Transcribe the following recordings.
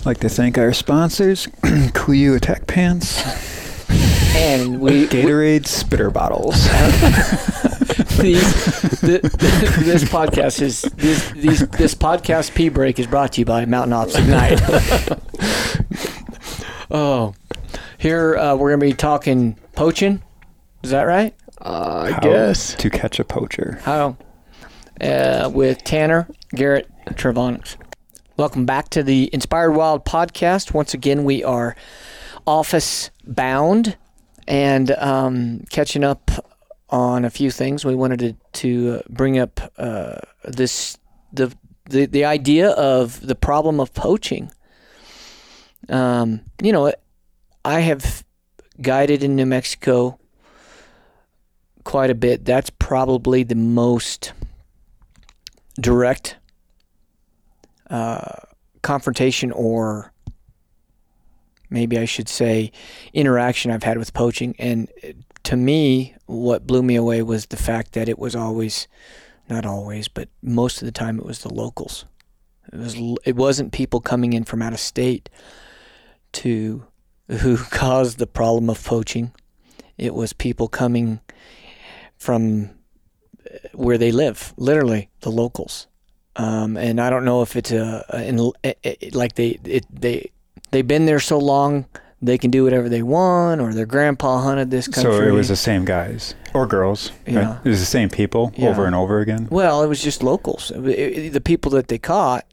I'd like to thank our sponsors, KUIU Attack Pants, And we, we Gatorade Spitter Bottles. these, the, the, this podcast is this, these, this podcast pee break is brought to you by Mountain Ops Ignite. oh, here uh, we're gonna be talking poaching. Is that right? Uh, I How guess. to catch a poacher. How? Uh, with Tanner Garrett Trevonics. Welcome back to the Inspired Wild podcast. Once again, we are office bound and um, catching up on a few things. We wanted to, to bring up uh, this the, the the idea of the problem of poaching. Um, you know, I have guided in New Mexico quite a bit. That's probably the most direct confrontation or maybe I should say interaction I've had with poaching. And to me, what blew me away was the fact that it was always, not always, but most of the time it was the locals. It was it wasn't people coming in from out of state to who caused the problem of poaching. It was people coming from uh, where they live, literally the locals. Um, and I don't know if it's a, a in, it, it, like they it, they they've been there so long they can do whatever they want, or their grandpa hunted this country. So it was the same guys or girls. right? Yeah. It was the same people Yeah. over and over again. Well, it was just locals. It- the people that they caught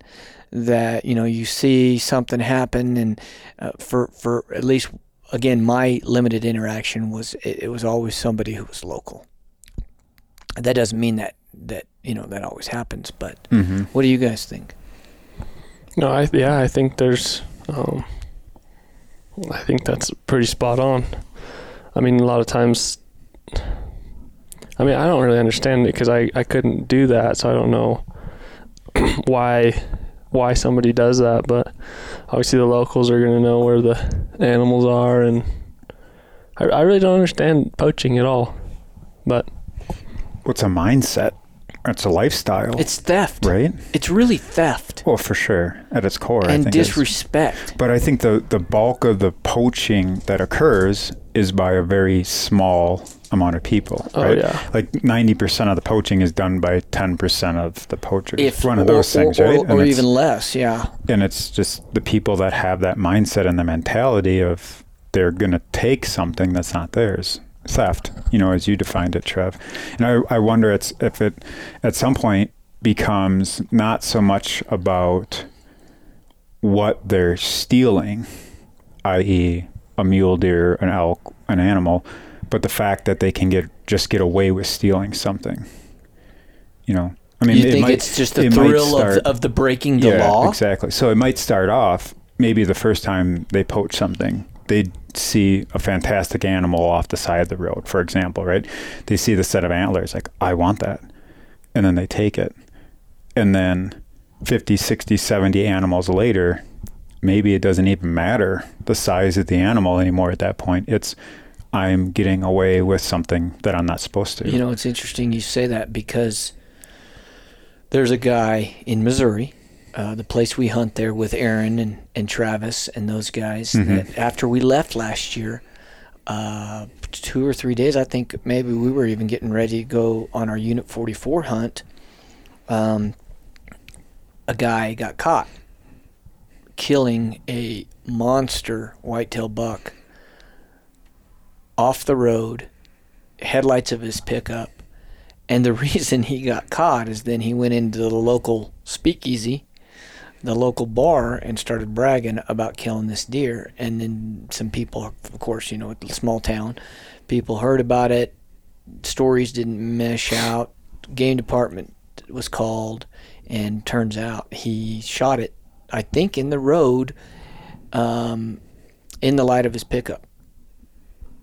that you know you see something happen, and uh, for for at least again my limited interaction was it, it was always somebody who was local. That doesn't mean that that you know that always happens, but Mm-hmm. what do you guys think? No, I yeah, I think there's. Um, I think that's pretty spot on. I mean, a lot of times. I mean, I don't really understand it because I, I couldn't do that, so I don't know why why somebody does that. But obviously, the locals are going to know where the animals are, and I, I really don't understand poaching at all. But What's a mindset? It's a lifestyle, It's theft. right? It's really theft Well, for sure, at its core, I and disrespect. But I think the the bulk of the poaching that occurs is by a very small amount of people, Oh, right? yeah. Like ninety percent of the poaching is done by ten percent of the poachers. If one of or- those things, or, right? or, or even less, yeah. and it's just the people that have that mindset and the mentality of they're going to take something that's not theirs theft you know as you defined it trev and i, I wonder it's, if it at some point becomes not so much about what they're stealing i.e a mule deer an elk an animal but the fact that they can get just get away with stealing something you know i mean you it think might- it's just the thrill of start- the, of the breaking the yeah, law? Exactly. So it might start off maybe the first time they poach something, they see a fantastic animal off the side of the road, for example, right? They see the set of antlers, like, I want that. And then they take it. And then 50, 60, 70 animals later, maybe it doesn't even matter the size of the animal anymore at that point. It's, I'm getting away with something that I'm not supposed to. You know, it's interesting you say that because there's a guy in Missouri, uh, the place we hunt there with Aaron and, and Travis and those guys, Mhm. that after we left last year, uh, two or three days, I think maybe we were even getting ready to go on our Unit 44 hunt. Um, a guy got caught killing a monster whitetail buck off the road, headlights of his pickup. And the reason he got caught is then he went into the local speakeasy, the local bar, and started bragging about killing this deer. And then some people, of course, you know, it's a small town, people heard about it. Stories didn't mesh out. Game department was called, and turns out he shot it, I think, in the road, um, in the light of his pickup.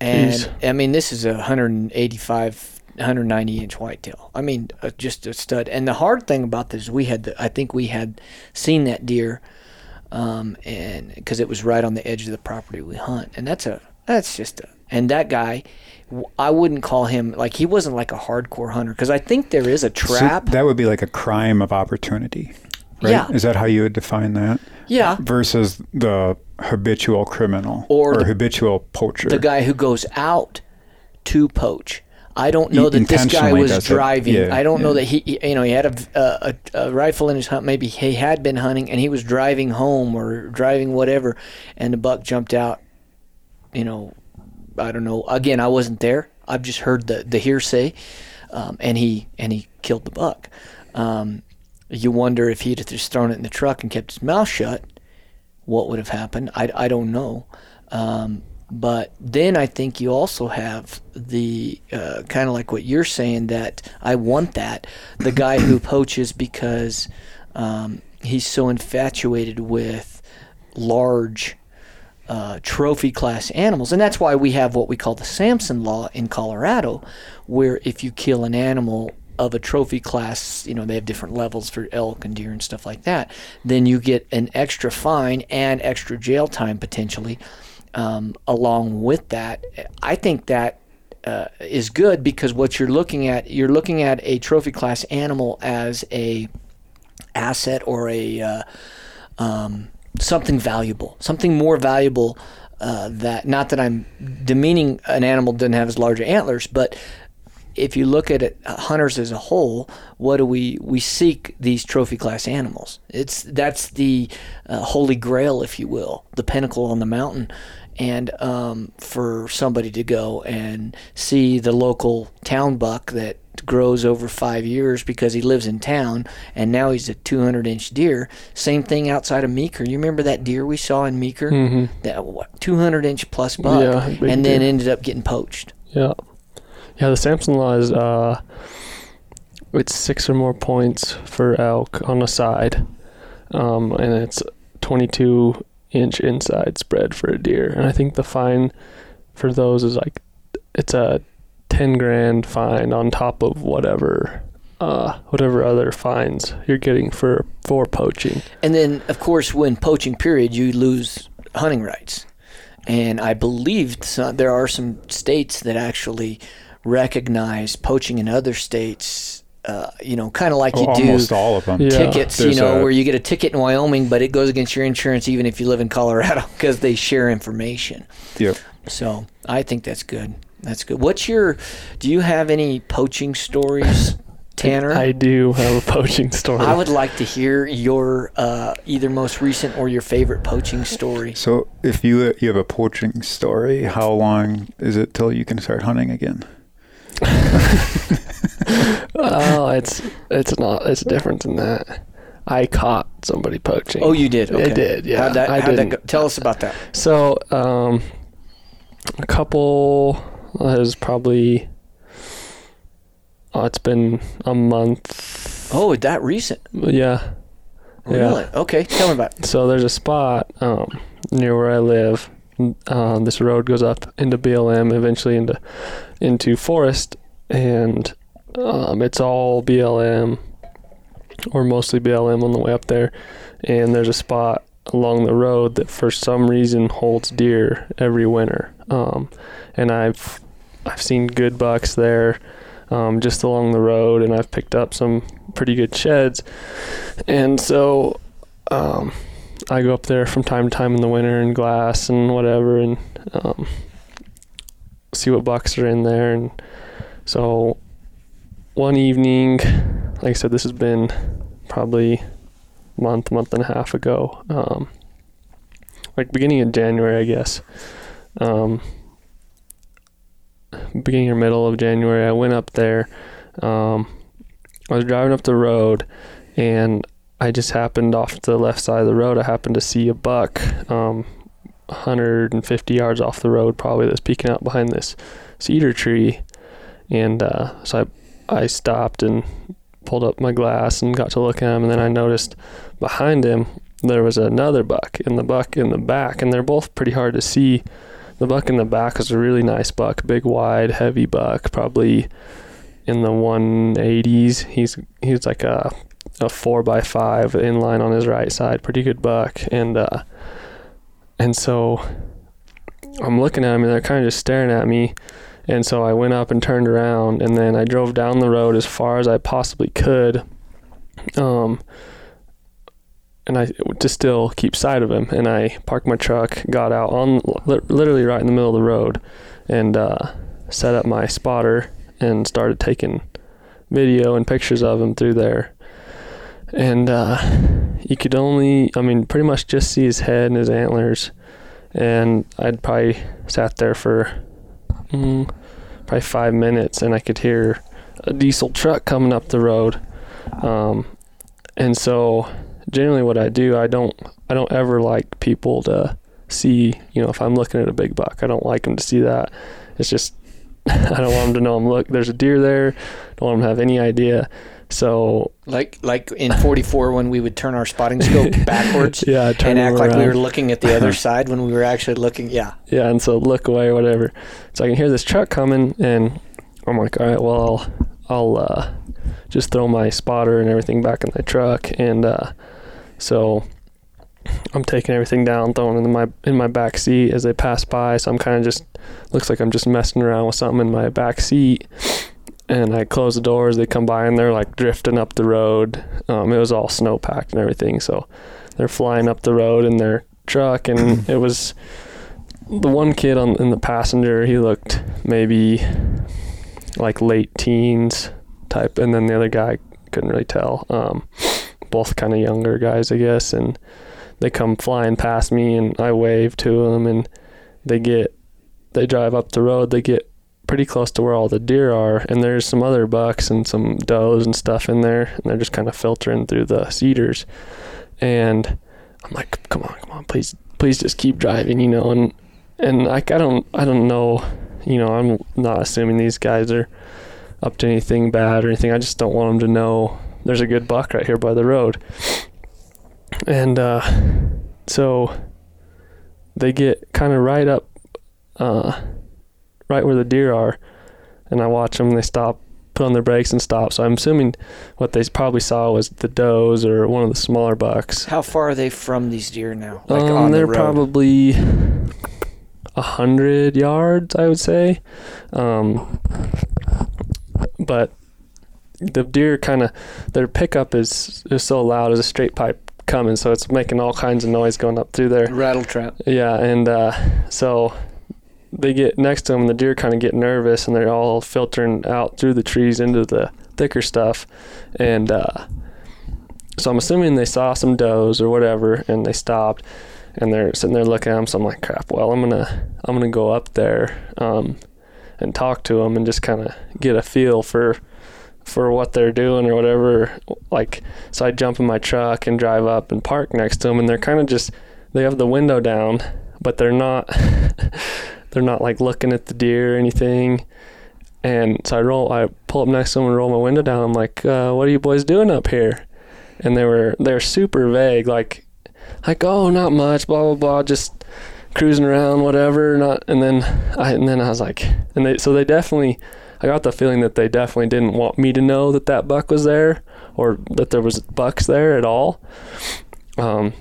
And Jeez. I mean, this is a 185, 190 inch whitetail. I mean, uh, just a stud. And the hard thing about this, we had, the, I think we had seen that deer, um, and because it was right on the edge of the property we hunt, and that's a, that's just a, and that guy, I wouldn't call him like he wasn't like a hardcore hunter because I think there is a So trap. that would be like a crime of opportunity. right? Yeah. Is that how you would define that? Yeah. Versus the habitual criminal Or the- habitual poacher. The guy who goes out to poach. I don't know that this guy was driving. Yeah, I don't know that he, you know, he had a, a, a rifle in his hunt. Maybe he had been hunting and he was driving home or driving whatever, and the buck jumped out. You know, I don't know. Again, I wasn't there. I've just heard the the hearsay, um, and he and he killed the buck. Um, you wonder if he'd have just thrown it in the truck and kept his mouth shut, what would have happened? I, I don't know. Um, but then I think you also have the uh, kind of like what you're saying that I want that the guy who poaches because um, he's so infatuated with large uh, trophy class animals, and that's why we have what we call the Samson Law in Colorado, where if you kill an animal of a trophy class, you know they have different levels for elk and deer and stuff like that, then you get an extra fine and extra jail time potentially. Um, along with that, I think that uh, is good because what you're looking at, you're looking at a trophy class animal as a asset or a uh, um, something valuable, something more valuable. Uh, that not that I'm demeaning an animal doesn't have as large antlers, but if you look at it, hunters as a whole, what do we we seek these trophy class animals? It's that's the uh, holy grail, if you will, the pinnacle on the mountain. And um, for somebody to go and see the local town buck that grows over five years because he lives in town, and now he's a 200 inch deer. Same thing outside of Meeker. You remember that deer we saw in Meeker? Mhm. That what, 200 inch plus buck, Yeah, and then deer. ended up getting poached. Yeah. Yeah, the Samson law is uh it's six or more points for elk on a side. Um, and it's twenty two inch inside spread for a deer. And I think the fine for those is like it's a ten grand fine on top of whatever uh whatever other fines you're getting for for poaching. And then, of course, when poaching period, you lose hunting rights. And I believe some, there are some states that actually recognize poaching in other states. Uh, you know, kind of like you do Almost all of them. Yeah. tickets. You know, a- where you get a ticket in Wyoming, but it goes against your insurance even if you live in Colorado because they share information. Yep. So I think that's good. That's good. What's your? Do you have any poaching stories, Tanner? I do have a poaching story. I would like to hear your uh, either most recent or your favorite poaching story. So if you you have a poaching story, how long is it till you can start hunting again? Oh, it's it's not it's different than that. I caught somebody poaching. Oh, you did. Okay. I did, yeah. How'd that, I how'd didn't. go? Tell us about that. So, um, a couple has probably. Oh, it's been a month. Oh, that recent. Yeah. Yeah. Really? Okay. Tell me about it. So there's a spot um, near where I live. Uh, this road goes up into BLM, eventually into into forest, and um, it's all BLM or mostly BLM on the way up there. And there's a spot along the road that for some reason holds deer every winter. Um, and I've I've seen good bucks there um, just along the road, and I've picked up some pretty good sheds. And so um, I go up there from time to time in the winter and glass and whatever, and um, see what bucks are in there. And so one evening, like I said, this has been probably month, month and a half ago, um, like beginning of January, I guess. Um, beginning or middle of January, I went up there. Um, I was driving up the road, and I just happened off the left side of the road. I happened to see a buck, um, 150 yards off the road, probably that's peeking out behind this cedar tree, and uh, so I, I stopped and pulled up my glass and got to look at him, and then I noticed behind him there was another buck, and the buck in the back, and they're both pretty hard to see. The buck in the back is a really nice buck, big, wide, heavy buck, probably in the 180s. He's he's like a a four by five inline on his right side, pretty good buck, and uh, and so I'm looking at him, and they're kind of just staring at me. And so I went up and turned around, and then I drove down the road as far as I possibly could, um, and I to still keep sight of him. And I parked my truck, got out on literally right in the middle of the road, and uh, set up my spotter and started taking video and pictures of him through there. And uh, you could only, I mean, pretty much just see his head and his antlers. And I'd probably sat there for mm, probably five minutes, and I could hear a diesel truck coming up the road. Um, and so generally what I do, I don't I don't ever like people to see, you know, if I'm looking at a big buck, I don't like them to see that. It's just I don't want them to know I'm look there's a deer there. Don't want them to have any idea. So Like like in 44 when we would turn our spotting scope backwards yeah, and act like we were looking at the other side when we were actually looking. Yeah. yeah, and so look away or whatever. So I can hear this truck coming, and I'm like, all right, well, I'll, I'll uh, just throw my spotter and everything back in the truck, and uh, so I'm taking everything down, throwing it in my in my back seat as they pass by. So I'm kind of just looks like I'm just messing around with something in my back seat. And I close the doors. They come by and they're like drifting up the road. Um, it was all snow packed and everything, so they're flying up the road in their truck, and it was the one kid on in the passenger. He looked maybe like late teens type, and then the other guy couldn't really tell. Um, both kind of younger guys, I guess, and they come flying past me, and I wave to them, and they get they drive up the road. They get pretty close to where all the deer are, and there's some other bucks and some does and stuff in there, and they're just kind of filtering through the cedars. And I'm like, come on, come on, please, please just keep driving, you know. And and like I don't, I don't know, you know, I'm not assuming these guys are up to anything bad or anything. I just don't want them to know there's a good buck right here by the road. And uh, so they get kind of right up, uh, right where the deer are, and I watch them. They stop, put on their brakes, and stop. So I'm assuming what they probably saw was the does or one of the smaller bucks. How far are they from these deer now? Like um, on they're road? probably a hundred yards, I would say. Um, but the deer kind of their pickup is is so loud as a straight pipe coming, so it's making all kinds of noise going up through there. rattle trap. Yeah, and uh, so they get next to them, and the deer kind of get nervous, and they're all filtering out through the trees into the thicker stuff, and uh, so I'm assuming they saw some does or whatever, and they stopped, and they're sitting there looking at them. So I'm like, crap. Well, I'm gonna I'm gonna go up there um, and talk to them and just kind of get a feel for for what they're doing or whatever. Like, so I jump in my truck and drive up and park next to them, and they're kind of just they have the window down, but they're not they're not like looking at the deer or anything. And so I roll, I pull up next to them and roll my window down. I'm like, uh, "What are you boys doing up here?" And they were they're super vague, like, like, "Oh, not much, blah blah blah, just cruising around, whatever." Not, and then I and then I was like, and they so they definitely, I got the feeling that they definitely didn't want me to know that that buck was there or that there was bucks there at all. Um,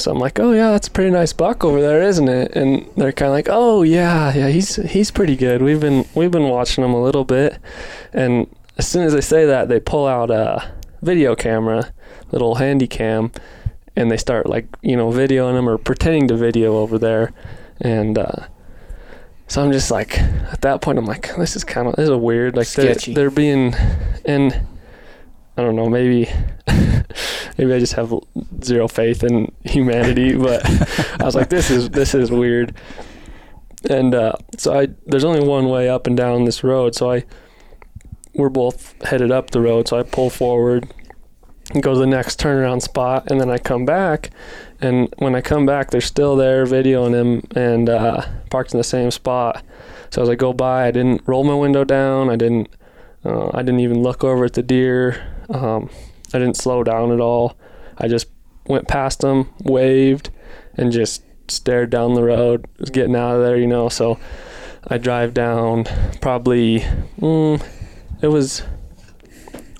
so I'm like, oh yeah, that's a pretty nice buck over there, isn't it? And they're kind of like, oh yeah, yeah, he's he's pretty good. We've been we've been watching him a little bit, and as soon as they say that, they pull out a video camera, little handy cam, and they start like you know videoing him or pretending to video over there, and uh, so I'm just like, at that point, I'm like, this is kind of this is weird. Like they're, they're being, and I don't know, maybe. maybe I just have zero faith in humanity, but I was like, this is this is weird. And uh, so I there's only one way up and down this road, so I we're both headed up the road, so I pull forward and go to the next turnaround spot, and then I come back, and when I come back, they're still there videoing him and uh, parked in the same spot. So as I go by, I didn't roll my window down. I didn't. Uh, I didn't even look over at the deer. Um, I didn't slow down at all. I just went past them, waved, and just stared down the road. Was getting out of there, you know. So I drive down probably. Mm, it was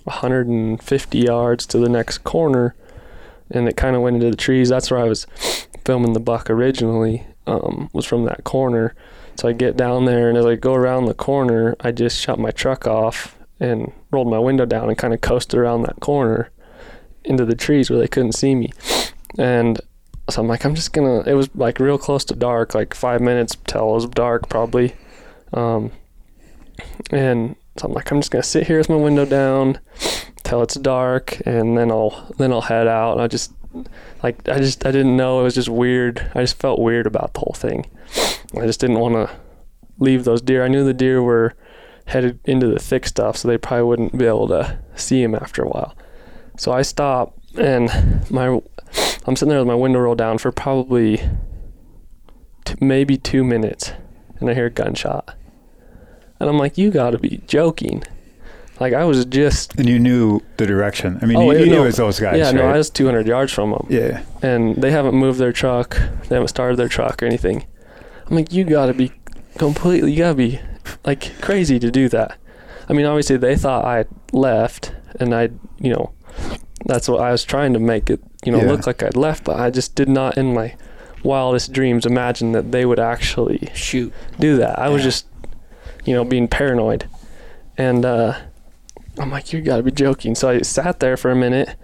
150 yards to the next corner, and it kind of went into the trees. That's where I was filming the buck originally. Um, was from that corner. So I get down there, and as I go around the corner, I just shut my truck off and rolled my window down and kind of coasted around that corner. into the trees where they couldn't see me. And so I'm like, I'm just gonna. It was like real close to dark, like five minutes till it was dark probably. Um, and so I'm like, I'm just gonna sit here with my window down till it's dark, and then I'll then I'll head out. And I just like I just I didn't know it was just weird. I just felt weird about the whole thing. I just didn't want to leave those deer. I knew the deer were headed into the thick stuff, so they probably wouldn't be able to see him after a while. So I stop and my I'm sitting there with my window rolled down for probably t- maybe two minutes, and I hear a gunshot, and I'm like, "You got to be joking!" Like I was just And you knew the direction. I mean, Oh, you, you knew no. it was those guys, yeah, right? no, I was 200 yards from them, yeah. and they haven't moved their truck, they haven't started their truck or anything. I'm like, "You got to be completely, you got to be like crazy to do that." I mean, obviously they thought I left, and I, you know, that's what I was trying to make it, you know, Yeah. look like I'd left, but I just did not in my wildest dreams imagine that they would actually Shoot. do that. I was just, you know, being paranoid. And uh, I'm like, you got to be joking. So I sat there for a minute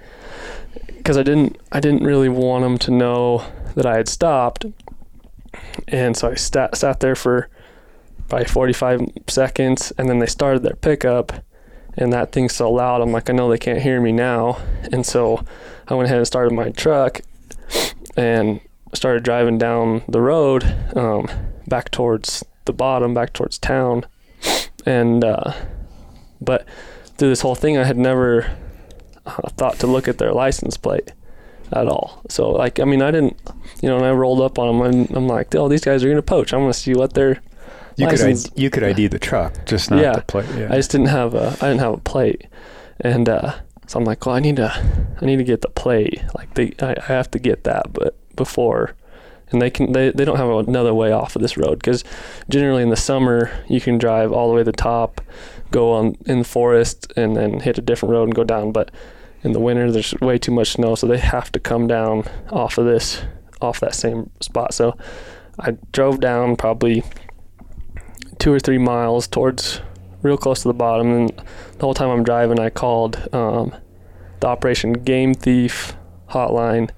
because I didn't, I didn't really want them to know that I had stopped. And so I sat, sat there for probably 45 seconds, and then they started their pickup. And that thing's so loud, I'm like, I know they can't hear me now. And so I went ahead and started my truck and started driving down the road um, back towards the bottom, back towards town. And, uh, but through this whole thing, I had never uh, thought to look at their license plate at all. So, like, I mean, I didn't, you know, and I rolled up on them and I'm like, oh, these guys are to poach. I'm to see what they're, You could ID, you could ID the truck, just not Yeah. the plate. Yeah. I just didn't have a I didn't have a plate, and uh, so I'm like, well, I need to I need to get the plate. Like they I, I have to get that, but before, and they can they, they don't have another way off of this road because generally in the summer you can drive all the way to the top, go on in the forest, and then hit a different road and go down. But in the winter there's way too much snow, so they have to come down off of this off that same spot. So I drove down probably two or three miles towards real close to the bottom. And the whole time I'm driving, I called um, the Operation Game Thief hotline,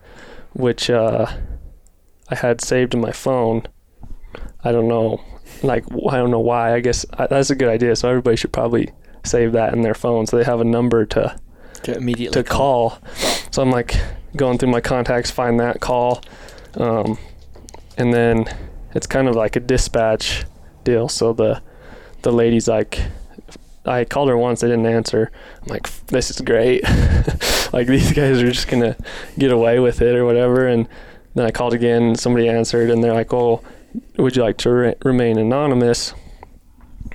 which uh, I had saved in my phone. I don't know, like I don't know why. I guess I, that's a good idea. So everybody should probably save that in their phone, so they have a number to To immediately to call. So I'm like going through my contacts, find that call, um, and then it's kind of like a dispatch deal. So the the lady's like, I called her once, they didn't answer. I'm like, this is great. like these guys are just gonna get away with it or whatever. And then I called again, somebody answered, and they're like, oh, would you like to re- remain anonymous?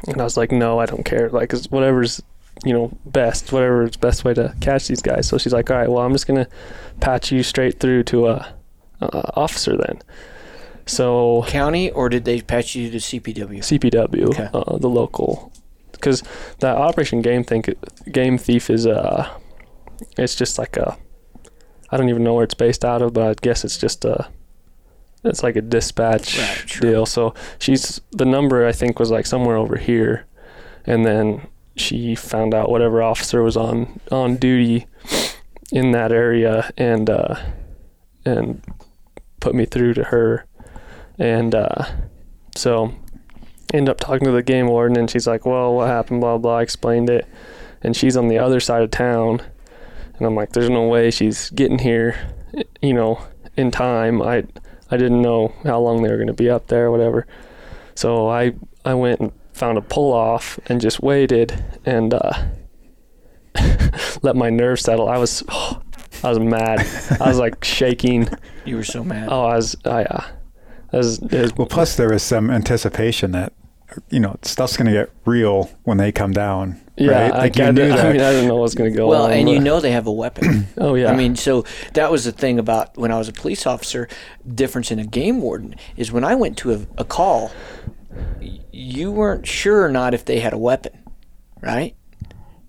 And I was like, no, I don't care. Like, it's whatever's you know, best, whatever's best way to catch these guys. So she's like, all right, well, I'm just gonna patch you straight through to a, a officer then. So county, or did they patch you to CPW? CPW, Okay. uh, the local, because that Operation Game think Game Thief is uh, it's just like a, I don't even know where it's based out of, but I guess it's just a, it's like a dispatch Right, sure. deal. So she's the number I think was like somewhere over here, and then she found out whatever officer was on on duty in that area and uh, and put me through to her, and uh, so end up talking to the game warden and she's like, Well, what happened? Blah blah. I explained it. And she's on the other side of town. And I'm like, There's no way she's getting here you know, in time. I I didn't know how long they were gonna be up there or whatever. So I I went and found a pull off and just waited and uh let my nerves settle. I was I was mad. I was like shaking. You were so mad. Oh, I was I uh, I was, it was well, plus there was some anticipation that you know stuff's going to get real when they come down. Yeah, right? I, Like you I, knew did- that. I mean, I didn't know what was going to go well, on. and you know they have a weapon. oh yeah, I mean, so that was the thing about when I was a police officer. Difference in a game warden is when I went to a, a call, you weren't sure or not if they had a weapon, right?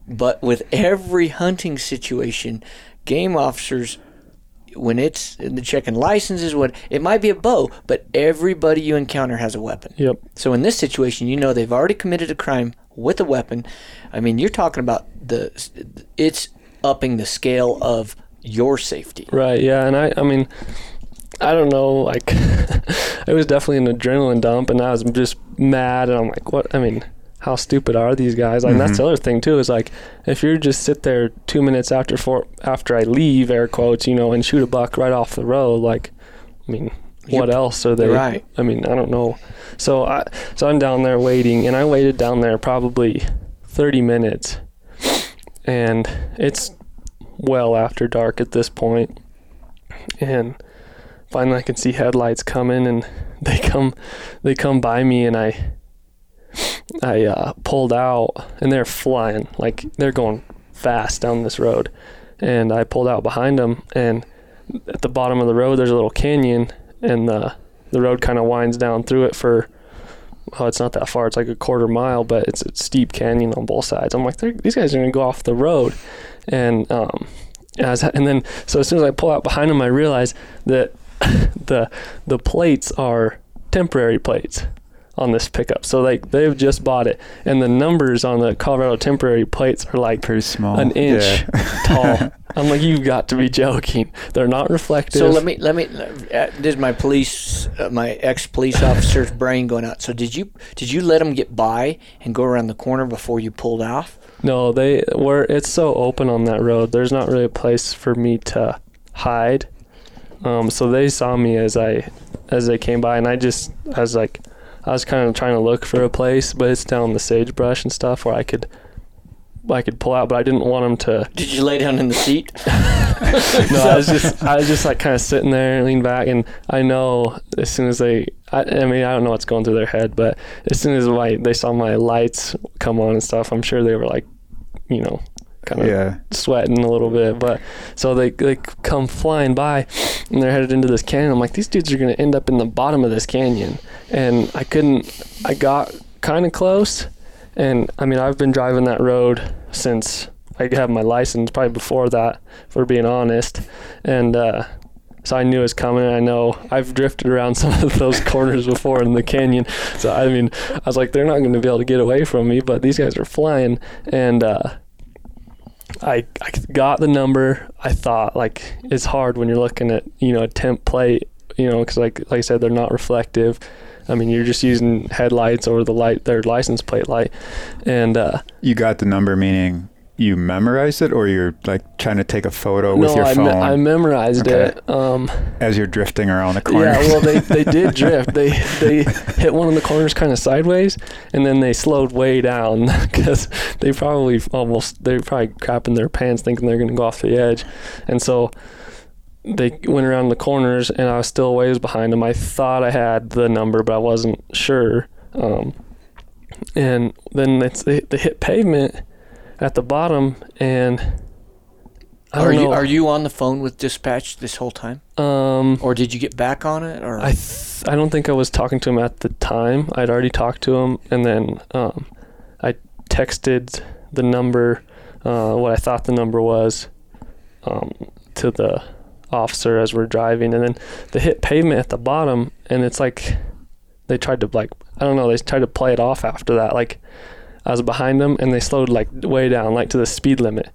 But with every hunting situation, game officers, when it's in the checking licenses, what it might be a bow, but everybody you encounter has a weapon. yep, So in this situation, you know they've already committed a crime with a weapon. I mean, you're talking about the it's upping the scale of your safety. Right. Yeah. And I, I mean, I don't know. Like, it was definitely an adrenaline dump, and I was just mad. And I'm like, what? I mean, how stupid are these guys? Like, and that's mm-hmm. the other thing too. Is like, if you just sit there two minutes after for after I leave, air quotes, you know, and shoot a buck right off the road, like, I mean, what You're- else are they? right. I mean, I don't know. So I, so I'm down there waiting, and I waited down there probably 30 minutes, and it's well after dark at this point, and finally I can see headlights coming, and they come, they come by me, and I, I uh, pulled out, and they're flying like they're going fast down this road, and I pulled out behind them, and at the bottom of the road there's a little canyon, and the the road kind of winds down through it for oh it's not that far it's like a quarter mile but it's a steep canyon on both sides. I'm like these guys are to go off the road. And um was, and then so as soon as i pull out behind them i realize that the the plates are temporary plates on this pickup so like they've just bought it and the numbers on the colorado temporary plates are like Pretty small. an inch Yeah. tall i'm like you've got to be joking they're not reflective So let me let me. Uh, this is my police, uh, my ex police officer's brain going out. So did you did you let them get by and go around the corner before you pulled off? No, they were. It's so open on that road. There's not really a place for me to hide. Um, so they saw me as I as they came by, and I just I was like, I was kind of trying to look for a place, but it's down the sagebrush and stuff where I could I could pull out, but I didn't want them to. Did you lay down in the seat? No, I was just I was just like kind of sitting there, lean back, and I know as soon as they. I, I mean, I don't know what's going through their head, but as soon as my, they saw my lights come on and stuff, I'm sure they were like, you know, kind of yeah. sweating a little bit. But so they they come flying by, and they're headed into this canyon. I'm like, these dudes are gonna end up in the bottom of this canyon, and I couldn't. I got kind of close, and I mean, I've been driving that road since I have my license, probably before that, for being honest, and. uh so I knew it was coming. I know I've drifted around some of those corners before in the canyon. So I mean, I was like, they're not going to be able to get away from me. But these guys are flying, and uh, I I got the number. I thought like it's hard when you're looking at you know a temp plate, you know, because like like I said, they're not reflective. I mean, you're just using headlights or the light, their license plate light, and uh, You got the number, meaning you memorized it, or you're like trying to take a photo with your I, phone me- I memorized Okay. it. Um, as you're drifting around the corner. Yeah, well, they, they did drift. They they hit one of the corners kind of sideways, and then they slowed way down because they probably almost they're probably crapping their pants thinking they're going to go off the edge, and so they went around the corners, and I was still ways behind them. I thought I had the number, but I wasn't sure. Um, and then it's they, they hit pavement at the bottom, and I Are don't you know. are you on the phone with dispatch this whole time, um, or did you get back on it? Or I th- I don't think I was talking to him at the time. I'd already talked to him, and then um, I texted the number, uh, what I thought the number was, um, to the officer as we're driving, and then they hit pavement at the bottom, and it's like they tried to like I don't know they tried to play it off after that. Like I was behind them, and they slowed like way down, like to the speed limit.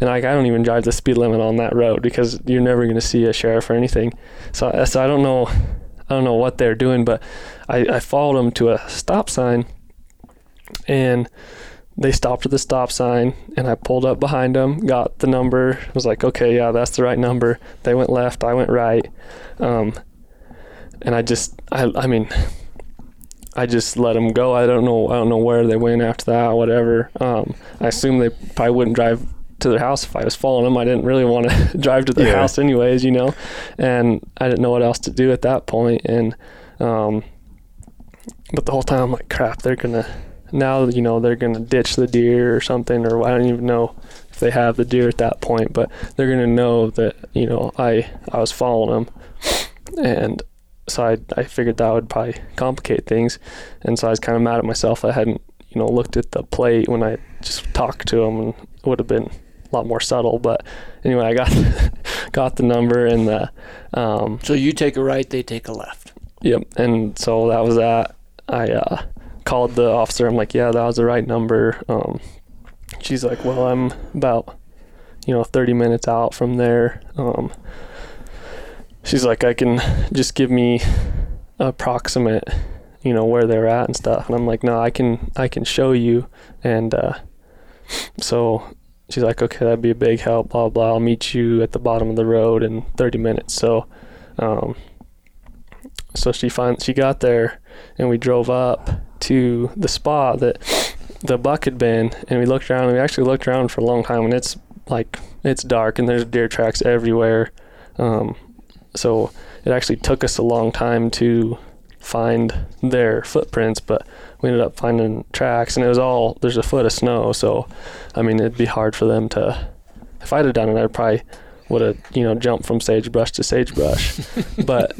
And like I don't even drive the speed limit on that road because you're never going to see a sheriff or anything. So, uh, so I don't know, I don't know what they're doing, but I, I followed them to a stop sign, and they stopped at the stop sign, and I pulled up behind them, got the number, was like, okay, yeah, that's the right number. They went left, I went right, um, and I just, I, I mean, I just let them go. I don't know, I don't know where they went after that, whatever. Um, I assume they probably wouldn't drive to their house if I was following them. I didn't really want to drive to their Yeah. house anyways, you know, and I didn't know what else to do at that point. And, um, but the whole time I'm like, crap, they're gonna now, you know, they're gonna ditch the deer or something, or I don't even know if they have the deer at that point, but they're gonna know that you know I I was following them, and so I I figured that would probably complicate things, and so I was kind of mad at myself I hadn't you know looked at the plate when I just talked to him and it would have been a lot more subtle. But anyway, I got got the number and the um, so you take a right, they take a left. Yep. And so that was that. I uh, called the officer. I'm like, yeah, that was the right number. Um, she's like, well, I'm about you know 30 minutes out from there. Um, she's like, I can just give me approximate, you know, where they're at and stuff. And I'm like, no, I can I can show you. And uh, so she's like, okay, that'd be a big help. Blah blah. I'll meet you at the bottom of the road in 30 minutes. So. Um, so she find she got there and we drove up to the spot that the buck had been and we looked around and we actually looked around for a long time and it's like it's dark and there's deer tracks everywhere um, so it actually took us a long time to find their footprints but we ended up finding tracks and it was all there's a foot of snow so i mean it'd be hard for them to if i'd have done it I'd probably would have you know jumped from sagebrush to sagebrush but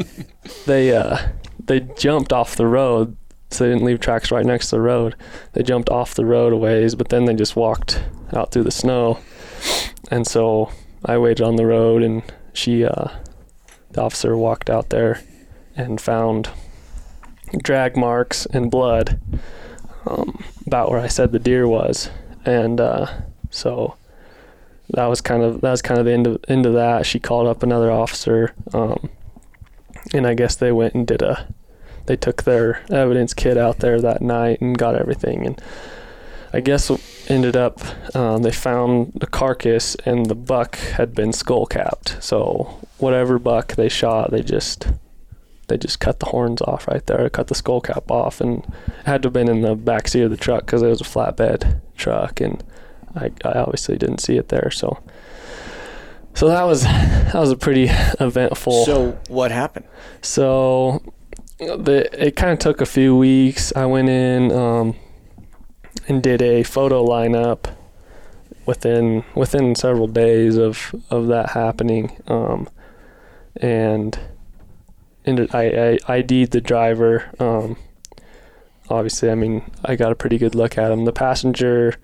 they uh, they jumped off the road, so they didn't leave tracks right next to the road. They jumped off the road a ways, but then they just walked out through the snow. And so I waited on the road, and she, uh, the officer, walked out there and found drag marks and blood um, about where I said the deer was, and uh, so that was kind of that was kind of the end of end of that. She called up another officer. Um, and I guess they went and did a they took their evidence kit out there that night and got everything and I guess ended up um, they found the carcass and the buck had been skull capped so whatever buck they shot they just they just cut the horns off right there cut the skull cap off and it had to have been in the back seat of the truck because it was a flatbed truck and I, I obviously didn't see it there so so that was that was a pretty eventful. So what happened? So the it kind of took a few weeks. I went in um, and did a photo lineup within within several days of of that happening, um, and and I, I ID'd the driver. Um, obviously, I mean I got a pretty good look at him. The passenger,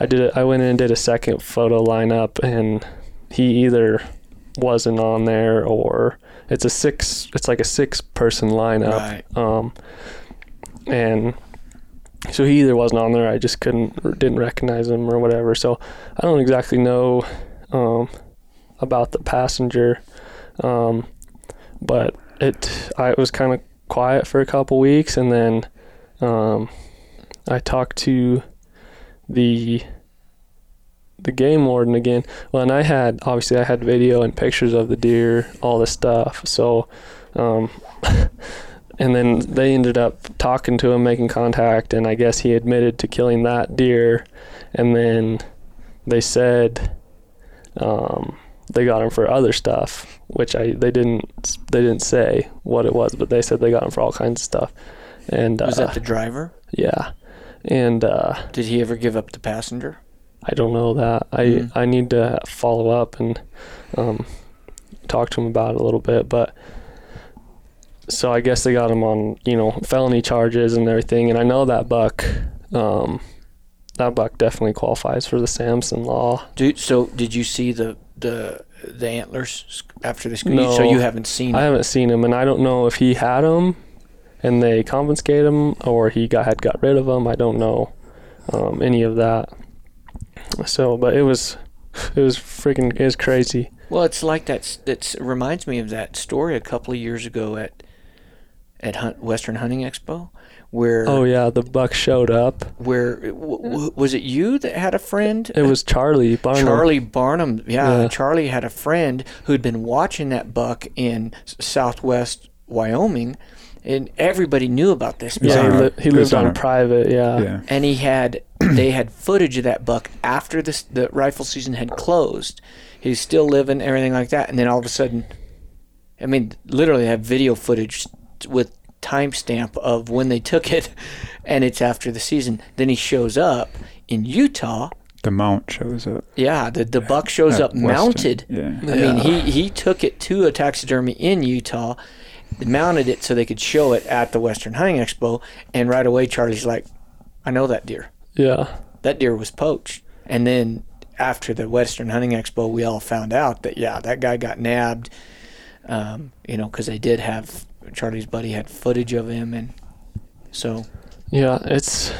I did a, I went in and did a second photo lineup and he either wasn't on there or it's a six it's like a six person lineup Right. um and so he either wasn't on there i just couldn't didn't recognize him or whatever so i don't exactly know um about the passenger um but it i was kind of quiet for a couple weeks and then um i talked to the the game warden again. Well, and I had obviously I had video and pictures of the deer, all this stuff. So, um, and then they ended up talking to him, making contact, and I guess he admitted to killing that deer. And then they said um, they got him for other stuff, which I they didn't they didn't say what it was, but they said they got him for all kinds of stuff. And Was uh, that the driver? yeah, and uh, Did he ever give up the passenger? I don't know that. I Mhm. I need to follow up and um, talk to him about it a little bit. But so I guess they got him on you know felony charges and everything. And I know that buck, um, that buck definitely qualifies for the Samson law. Dude, so did you see the the the antlers after the school? No. So you haven't seen I it. haven't seen him, and I don't know if he had them and they confiscated him or he got had got rid of them. I don't know um, any of that. So, but it was it was freaking it was crazy. Well, it's like that. That reminds me of that story a couple of years ago at at Hunt, Western Hunting Expo, where Oh yeah, the buck showed up. where w- w- was it you that had a friend? It was Charlie Barnum. Charlie Barnum. Yeah, Yeah. Charlie had a friend who'd been watching that buck in Southwest Wyoming, and everybody knew about this. was Yeah, he, on li- he lived on on private. Yeah. yeah. and he had they had footage of that buck after this the rifle season had closed. He's still living, everything like that, and then all of a sudden, I mean, literally have video footage with timestamp of when they took it, and it's after the season. Then he shows up in Utah. The mount shows up. Yeah, the the buck shows at up Weston. mounted. Yeah. I mean, he he took it to a taxidermy in Utah, mounted it so they could show it at the Western Hunting Expo, and right away Charlie's like, "I know that deer." Yeah. that deer was poached. And then after the Western Hunting Expo, we all found out that yeah, that guy got nabbed. Um, you know, because they did have Charlie's buddy had footage of him, and so Yeah. It's.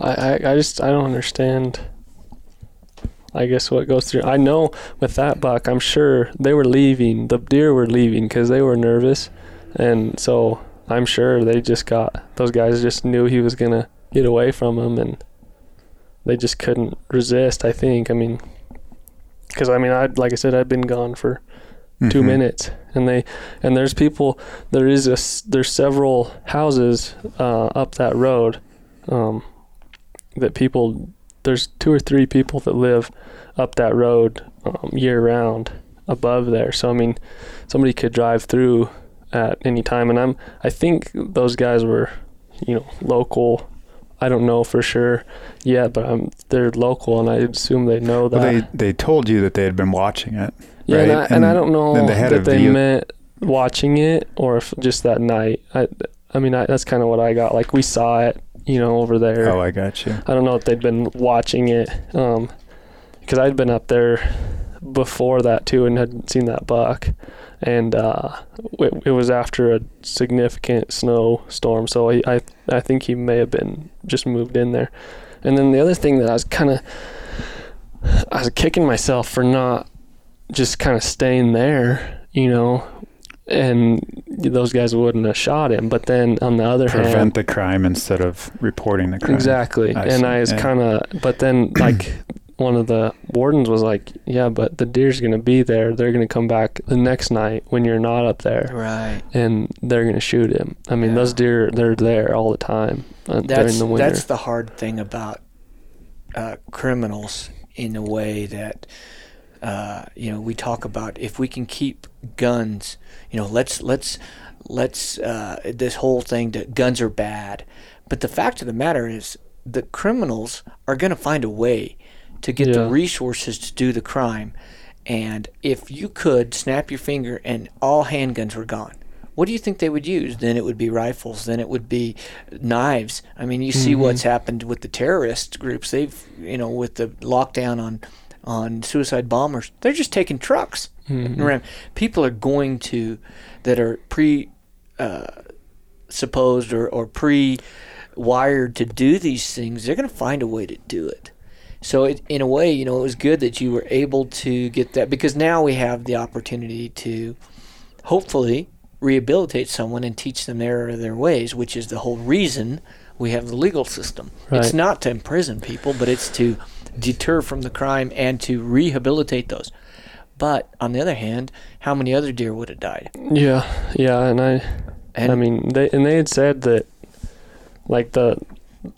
I, I I just I don't understand I guess what goes through. I know with that buck, I'm sure they were leaving. The deer were leaving because they were nervous, and so I'm sure they just got those guys just knew he was gonna get away from them, and they just couldn't resist. I think. I mean, because I mean, I like I said, I'd been gone for two Mhm. minutes. And they and there's people there is a there's several houses uh, up that road um, that people there's two or three people that live up that road um, year round above there. So i mean somebody could drive through at any time. And i'm i think those guys were you know local. I don't know for sure yet but i'm they're local and i assume they know that Well, they they told you that they had been watching it. Yeah, and, I, right? and I don't know they that they view- meant watching it or if just that night. I, I mean, I, that's kind of what I got. Like we saw it, you know, over there. Oh, I got you. I don't know if they'd been watching it, um, because I'd been up there before that too and had seen that buck, and uh, it, it was after a significant snowstorm. So I, I, I think he may have been just moved in there. And then the other thing that I was kind of, I was kicking myself for not just kind of staying there, you know, and those guys wouldn't have shot him. But then on the other hand, Prevent the crime instead of reporting the crime. Exactly. I and see, I was yeah. kind of, but then like one of the wardens was like, yeah, but the deer's going to be there. They're going to come back the next night when you're not up there Right. and they're going to shoot him. I mean, Yeah. those deer, they're there all the time uh, during That's the winter. that's the hard thing about uh, criminals in a way that uh, you know we talk about if we can keep guns you know let's let's let's uh, this whole thing that guns are bad but the fact of the matter is the criminals are going to find a way to get the resources to do the crime and if you could snap your finger and all handguns were gone what do you think they would use? Then it would be rifles. Then it would be knives. I mean, you see what's happened with the terrorist groups. They've, you know, with the lockdown on on suicide bombers, they're just taking trucks. ram- People are going to that are pre uh, supposed or, or pre wired to do these things. They're going to find a way to do it. So it, in a way, you know, it was good that you were able to get that because now we have the opportunity to hopefully rehabilitate someone and teach them their their ways, which is the whole reason we have the legal system. It's not to imprison people, but it's to deter from the crime and to rehabilitate those. But on the other hand, how many other deer would have died? yeah. Yeah. And I, And I mean, they, and they had said that like the,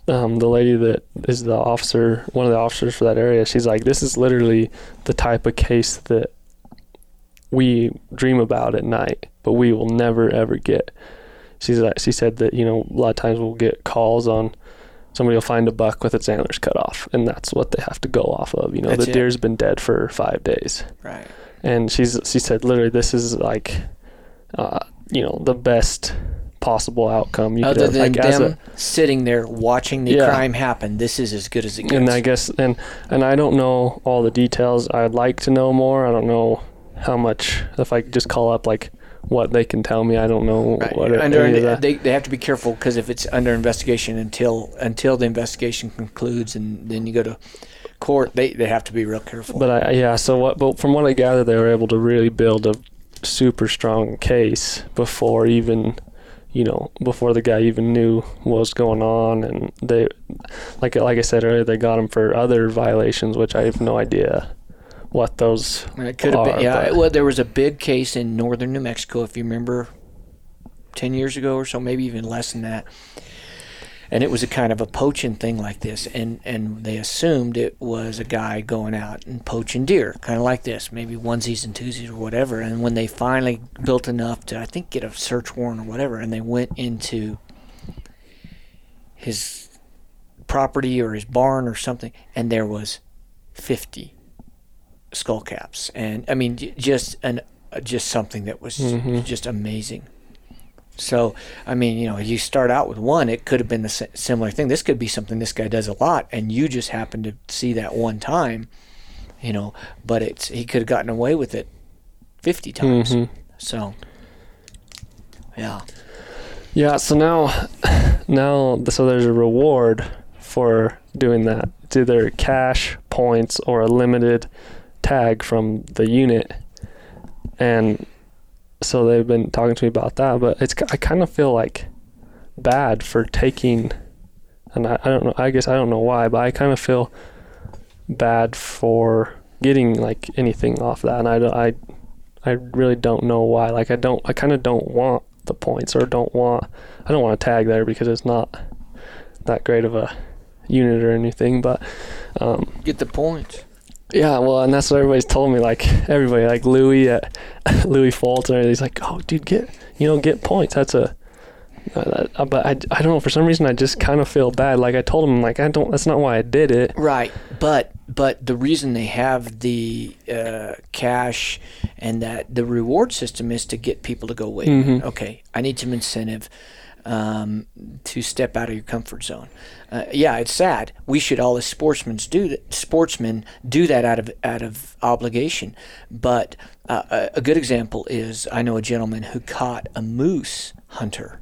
um, the lady that is the officer, one of the officers for that area, she's like, this is literally the type of case that we dream about at night, but we will never ever get. She's like, she said that you know a lot of times we'll get calls on somebody will find a buck with its antlers cut off, and that's what they have to go off of. You know, That's the it. deer's been dead for five days, right. and she's she said literally this is like, uh, you know, the best possible outcome you could Other have. than Like as a, them sitting there watching the Yeah. crime happen, this is as good as it gets. and I guess and and I don't know all the details. I'd like to know more. I don't know how much. If I could just call up like what they can tell me, I don't know Right. what under any they, they have to be careful because if it's under investigation until until the investigation concludes and then you go to court, they, they have to be real careful. But I yeah. So what? But from what I gather, they were able to really build a super strong case before even. You know, before the guy even knew what was going on, and they, like like I said earlier, they got him for other violations, which I have no idea what those it could have been yeah. Well, there was a big case in northern New Mexico, if you remember, ten years ago or so, maybe even less than that. And it was a kind of a poaching thing like this, and and they assumed it was a guy going out and poaching deer, kind of like this, maybe onesies and twosies or whatever. And when they finally built enough to, I think, get a search warrant or whatever, and they went into his property or his barn or something, and there was fifty skull caps, and I mean, j- just an uh, just something that was Mhm. just amazing. So, I mean, you know, you start out with one, it could have been the similar thing. This could be something this guy does a lot, and you just happen to see that one time, you know. But it's he could have gotten away with it fifty times. Mhm. So, yeah, Yeah, so now, now, so there's a reward for doing that. It's either cash, points or a limited tag from the unit, and so they've been talking to me about that. But it's I kind of feel like bad for taking, and I, I don't know. I guess I don't know why, but I kind of feel bad for getting like anything off that, and I I I really don't know why. Like I don't I kind of don't want the points or don't want I don't want to tag there because it's not that great of a unit or anything. But um, Get the points. Yeah, well, and that's what everybody's told me. Like everybody, like Louis at Louis Fulton, he's like, "Oh, dude, get you know get points." That's a uh, that, uh, but I, I don't know for some reason I just kind of feel bad. Like I told him like I don't that's not why I did it. Right, but but the reason they have the uh, cash and that the reward system is to get people to go wait. Mhm. Okay, I need some incentive um, to step out of your comfort zone. Uh, yeah, it's sad. We should all as sportsmen do that. Sportsmen do that out of out of obligation. But uh, a, good example is I know a gentleman who caught a moose hunter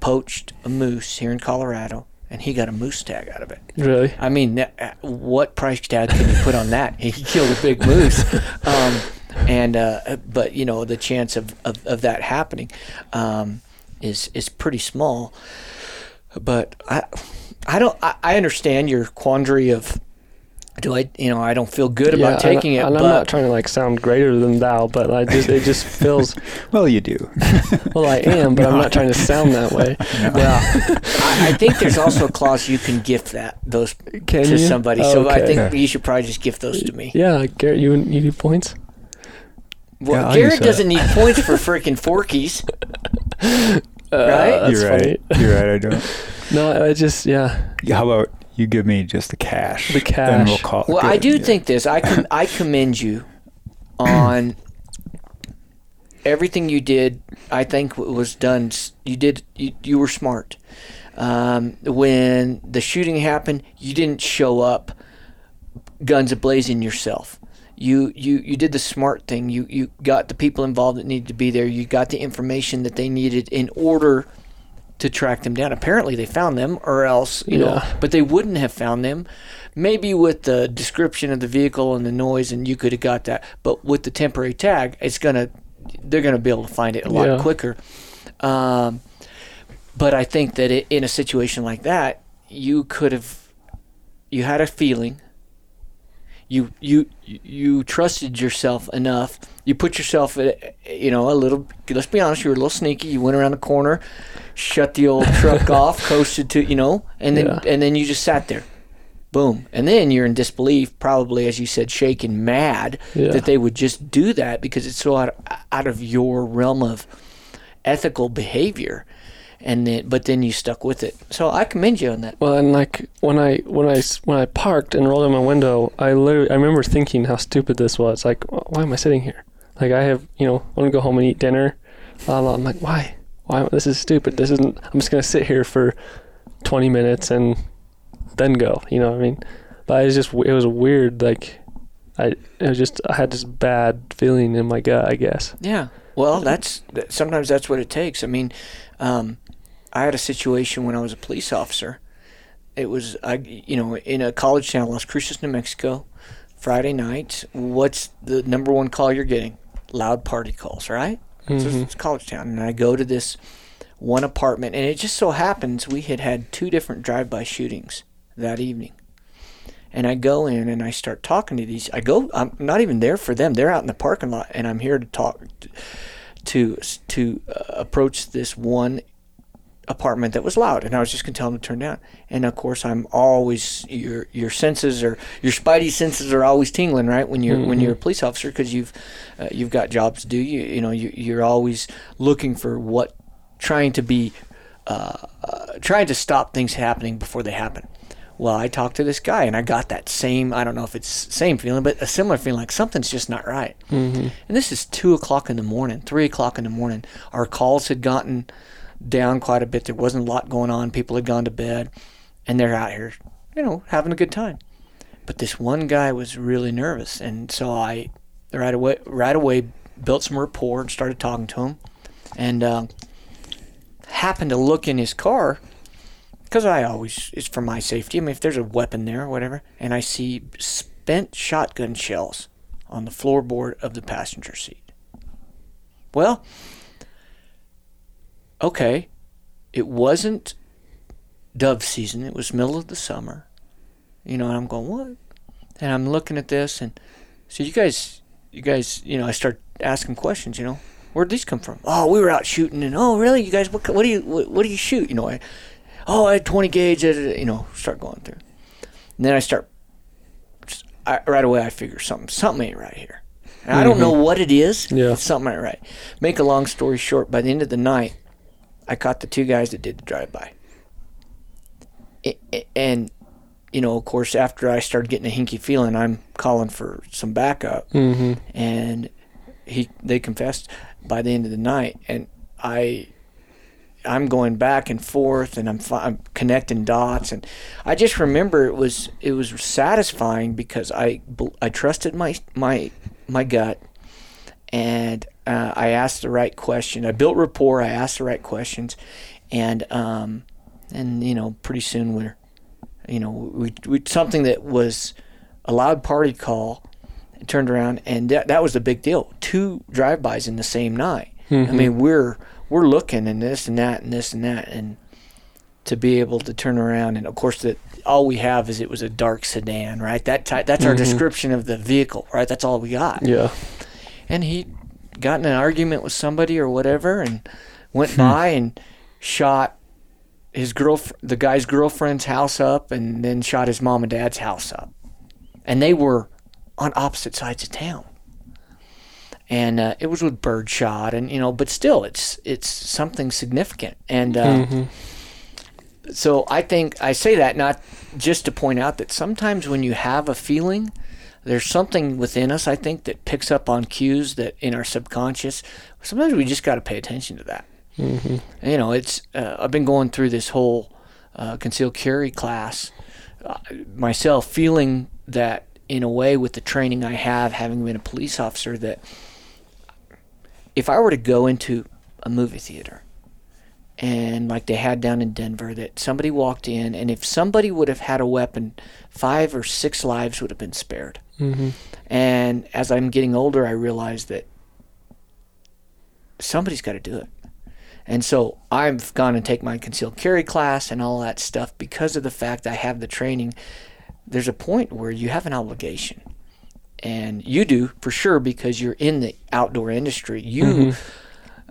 poached a moose here in Colorado, and he got a moose tag out of it. Really? I mean, uh, what price tag can you put on that? He killed a big moose, um, and uh, but you know the chance of, of, of that happening um, is is pretty small. But I I don't I, I understand your quandary of do I you know I don't feel good Yeah, about taking and, it, And I'm not trying to like sound greater than thou, but I just it just feels Well, you do. well I am, but I'm not trying to sound that way. well, I, I think there's also a clause you can gift that those Can to you? somebody. So I think Okay. you should probably just gift those to me. Yeah, Garrett, you you need points. Well, Yeah, Garrett doesn't need points for freaking Forkies. Uh, Right? That's You're funny. right. You're right. I don't. No, I just yeah. How about you give me just the cash? The And we'll cash. call it Well, I do Yeah. think this. I com- I commend you on everything you did. I think was done. You did. You, you were smart. Um, when the shooting happened, you didn't show up guns ablazing yourself. You, you you did the smart thing. You you got the people involved that needed to be there. You got the information that they needed in order to track them down. Apparently, they found them, or else you know. But they wouldn't have found them. Maybe with the description of the vehicle and the noise, and you could have got that. But with the temporary tag, it's gonna they're gonna be able to find it a lot Yeah. quicker. Um, but I think that it, in a situation like that, you could have you had a feeling. You you you trusted yourself enough. You put yourself, uh, you know, a little. Let's be honest. You were a little sneaky. You went around the corner, shut the old truck off, coasted to, you know, and then Yeah. and then you just sat there. Boom. And then you're in disbelief, probably as you said, shaken, mad Yeah. that they would just do that because it's so out, out of your realm of ethical behavior. And then, but then you stuck with it. So I commend you on that. Well, and like when I when I when I parked and rolled down my window, I literally I remember thinking how stupid this was. Like, why am I sitting here? Like, I have you know I want to go home and eat dinner. Uh, I'm like, why? Why? This is stupid. This isn't. I'm just gonna sit here for 20 minutes and then go. You know what I mean? But it was just it was weird. Like, I it was just I had this bad feeling in my gut. I guess. Yeah. Well, that's sometimes that's what it takes. I mean, um, I had a situation when I was a police officer. It was I, you know, in a college town, Las Cruces, New Mexico, Friday night. What's the number one call you're getting? Loud party calls, right? So it's- it's a college town, and I go to this one apartment, and it just so happens we had had two different drive-by shootings that evening. And I go in and I start talking to these. I go. I'm not even there for them. They're out in the parking lot, and I'm here to talk to to uh, approach this one apartment that was loud, and I was just gonna tell them to turn down. And of course, I'm always your your senses are your spidey senses are always tingling, right? When you're when Mhm. you're a police officer because you've uh, you've got jobs to do. You you know you you're always looking for what trying to be uh, uh, trying to stop things happening before they happen. Well, I talked to this guy and I got that same, I don't know if it's same feeling, but a similar feeling like something's just not right. Mm-hmm. And this is two o'clock in the morning, three o'clock in the morning. Our calls had gotten down quite a bit. There wasn't a lot going on. People had gone to bed, and they're out here, you know, having a good time. But this one guy was really nervous, and so I right away right away built some rapport and started talking to him, and um, happened to look in his car because I always it's for my safety. I mean, if there's a weapon there or whatever, and I see spent shotgun shells on the floorboard of the passenger seat. Well, okay, it wasn't dove season. It was middle of the summer, you know, and I'm going what? And I'm looking at this, and so you guys, you guys, you know, I start asking questions. You know, where'd these come from? Oh, we were out shooting, and oh, really? You guys, what, what do you, what, what do you shoot? You know, I, oh, I had 20 gauge. You know, start going through, and then I start. I, right away, I figure something, something ain't right here. And I don't mm-hmm. know what it is. Yeah. Something ain't right. Make a long story short, by the end of the night, I caught the two guys that did the drive by. And, you know, of course, after I started getting a hinky feeling, I'm calling for some backup. Mm-hmm. And he, they confessed by the end of the night, and I, I'm going back and forth, and I'm, I'm connecting dots, and I just remember it was it was satisfying because I I trusted my my my gut, and uh, I asked the right question. I built rapport. I asked the right questions, and um, and you know, pretty soon we're, you know, we, we something that was a loud party call, turned around, and that that was the big deal. Two drive-bys in the same night. I mean, we're we're looking and this and that and this and that, and to be able to turn around and of course that all we have is it was a dark sedan, right? That type, that's our description of the vehicle, right? That's all we got Yeah. and he got in an argument with somebody or whatever and went by and shot his girl the guy's girlfriend's house up and then shot his mom and dad's house up. And they were on opposite sides of town. And uh, it was with birdshot and you know but still it's it's something significant. And uh, so i think i say that not just to point out that sometimes when you have a feeling there's something within us i think that picks up on cues that in our subconscious sometimes we just got to pay attention to that Mm-hmm. you know it's uh, i've been going through this whole uh, concealed carry class uh, myself feeling that in a way with the training i have having been a police officer that if i were to go into a movie theater and like they had down in denver that somebody walked in and if somebody would have had a weapon five or six lives would have been spared Mm-hmm. and as I'm getting older, I realize that somebody's got to do it. And so I've gone and take my concealed carry class and all that stuff because of the fact I have the training. There's a point where you have an obligation. And you do for sure because you're in the outdoor industry. You,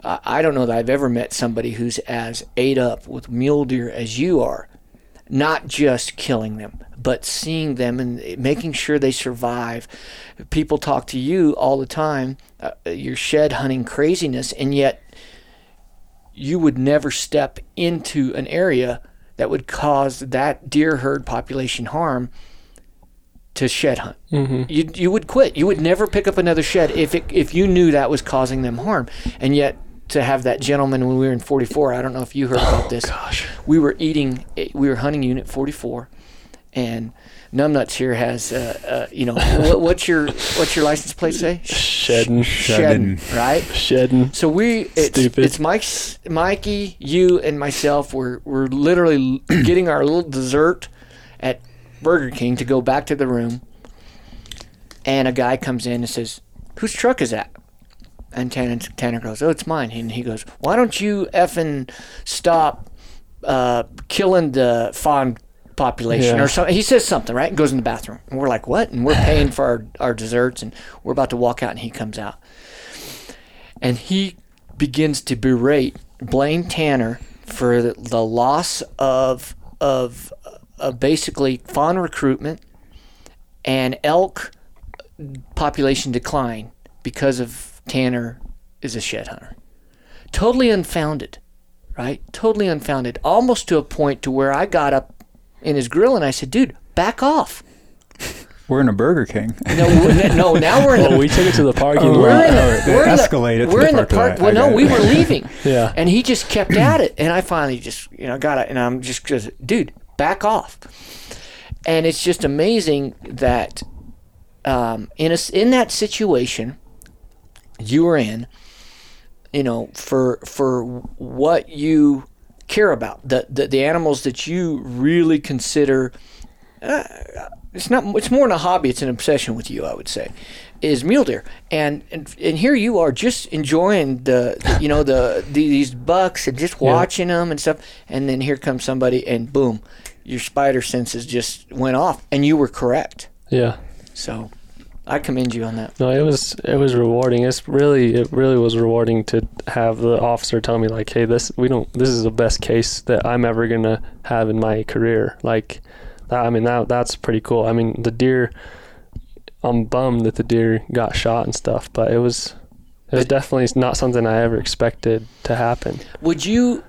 I I don't know that I've ever met somebody who's as ate up with mule deer as you are not just killing them, but seeing them and making sure they survive. People talk to you all the time, uh, your shed hunting craziness, and yet you would never step into an area that would cause that deer herd population harm to shed hunt. Mm-hmm. You you would quit. You would never pick up another shed if it, if you knew that was causing them harm. And yet to have that gentleman when we were in 44, I don't know if you heard about this. Gosh. We were eating. We were hunting unit 44, and Numbnuts here has uh, uh, you know what, what's your what's your license plate say? Shedden, Shedden, right? Shedden. So we it's, Stupid. it's Mike, Mikey, you, and myself. We're we're literally getting our little dessert at Burger King to go back to the room, and a guy comes in and says, "Whose truck is that?" And Tanner, Tanner goes, "Oh, it's mine." And he goes, "Why don't you effing stop uh, killing the fawn population Yeah. or something?" He says something, right? And goes in the bathroom, and we're like, "What?" And we're paying for our, our desserts, and we're about to walk out, and he comes out, and he begins to berate Blaine Tanner for the, the loss of of uh, basically fawn recruitment and elk population decline because of Tanner is a shed hunter. Totally unfounded, right? Totally unfounded. Almost to a point to where I got up in his grill and I said, "Dude, back off." We're in a Burger King. No, no. Now we're in Well, the we took it to the parking Oh, we're lot. in the, they we're in the, we're the in the park. Well, no, we were leaving. Yeah. And he just kept at it. And I finally just, you know, got it. And I'm just, just, dude, back off. And it's just amazing that um, in, a, s- in that situation you were in, you know, for, for what you care about the the, the animals that you really consider. Uh, it's not. It's more than a hobby. It's an obsession with you. I would say, is mule deer, and and, and here you are just enjoying the, the you know the, the these bucks and just watching them and stuff, and then here comes somebody and boom, your spider senses just went off, and you were correct. Yeah. So, I commend you on that. No, it was it was rewarding. It's really it really was rewarding to have the officer tell me like, hey, this we don't this is the best case that I'm ever gonna have in my career. Like, that, I mean that that's pretty cool. I mean the deer. I'm bummed that the deer got shot and stuff, but it was it was But- definitely not something I ever expected to happen. Would you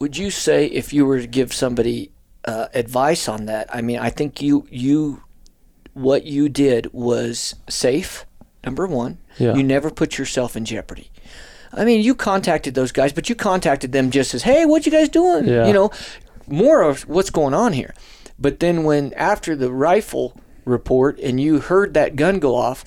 would you say if you were to give somebody uh, advice on that? I mean, I think you you what you did was safe. Number one, Yeah. you never put yourself in jeopardy. I mean, you contacted those guys, but you contacted them just as, "Hey, what you guys doing?" Yeah. You know, more of what's going on here. But then when after the rifle report and you heard that gun go off,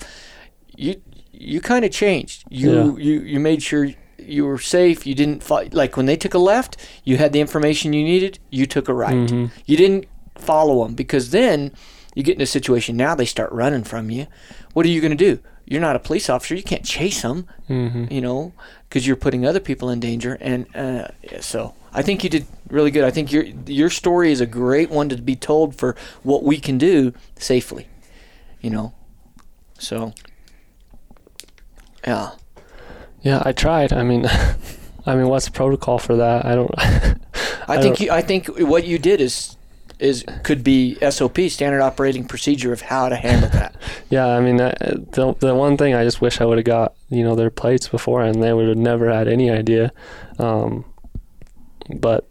you you kind of changed. You you you made sure you were safe. You didn't fight like when they took a left, you had the information you needed. You took a right. Mm-hmm. You didn't follow them because then you get in a situation. Now they start running from you. What are you going to do? You're not a police officer. You can't chase them. You know, because you're putting other people in danger. And uh, so I think you did really good. I think your your story is a great one to be told for what we can do safely. You know, so yeah. Yeah, I tried. I mean, I mean, what's the protocol for that? I don't. I, I think don't- you, I think what you did is is could be SOP standard operating procedure of how to handle that. Yeah, I mean, I, the the one thing I just wish I would have got, you know, their plates beforehand. They would have never had any idea. Um, but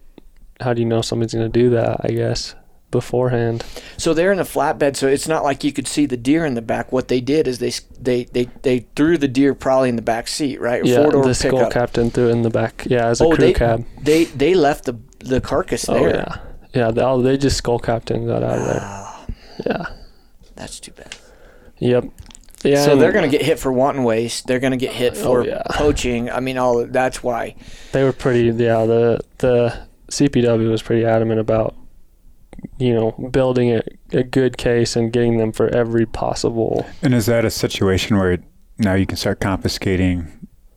how do you know somebody's going to do that? I guess beforehand. so they're in a flatbed, so it's not like you could see the deer in the back. What they did is they they they, they threw the deer probably in the back seat, right? Yeah, Four-door the skull pickup. captain threw it in the back. Yeah, as a Oh, crew they cab. they they left the the carcass Oh there. yeah, yeah. They, oh, they just skull captain got out of there. Ah, Yeah. that's too bad. Yep. Yeah. so and they're going to get hit for wanton waste. They're going to get hit Oh, for yeah. poaching. I mean, all that's why. They were pretty. Yeah. The the CPW was pretty adamant about, you know, building a, a good case and getting them for every possible. And is that a situation where now you can start confiscating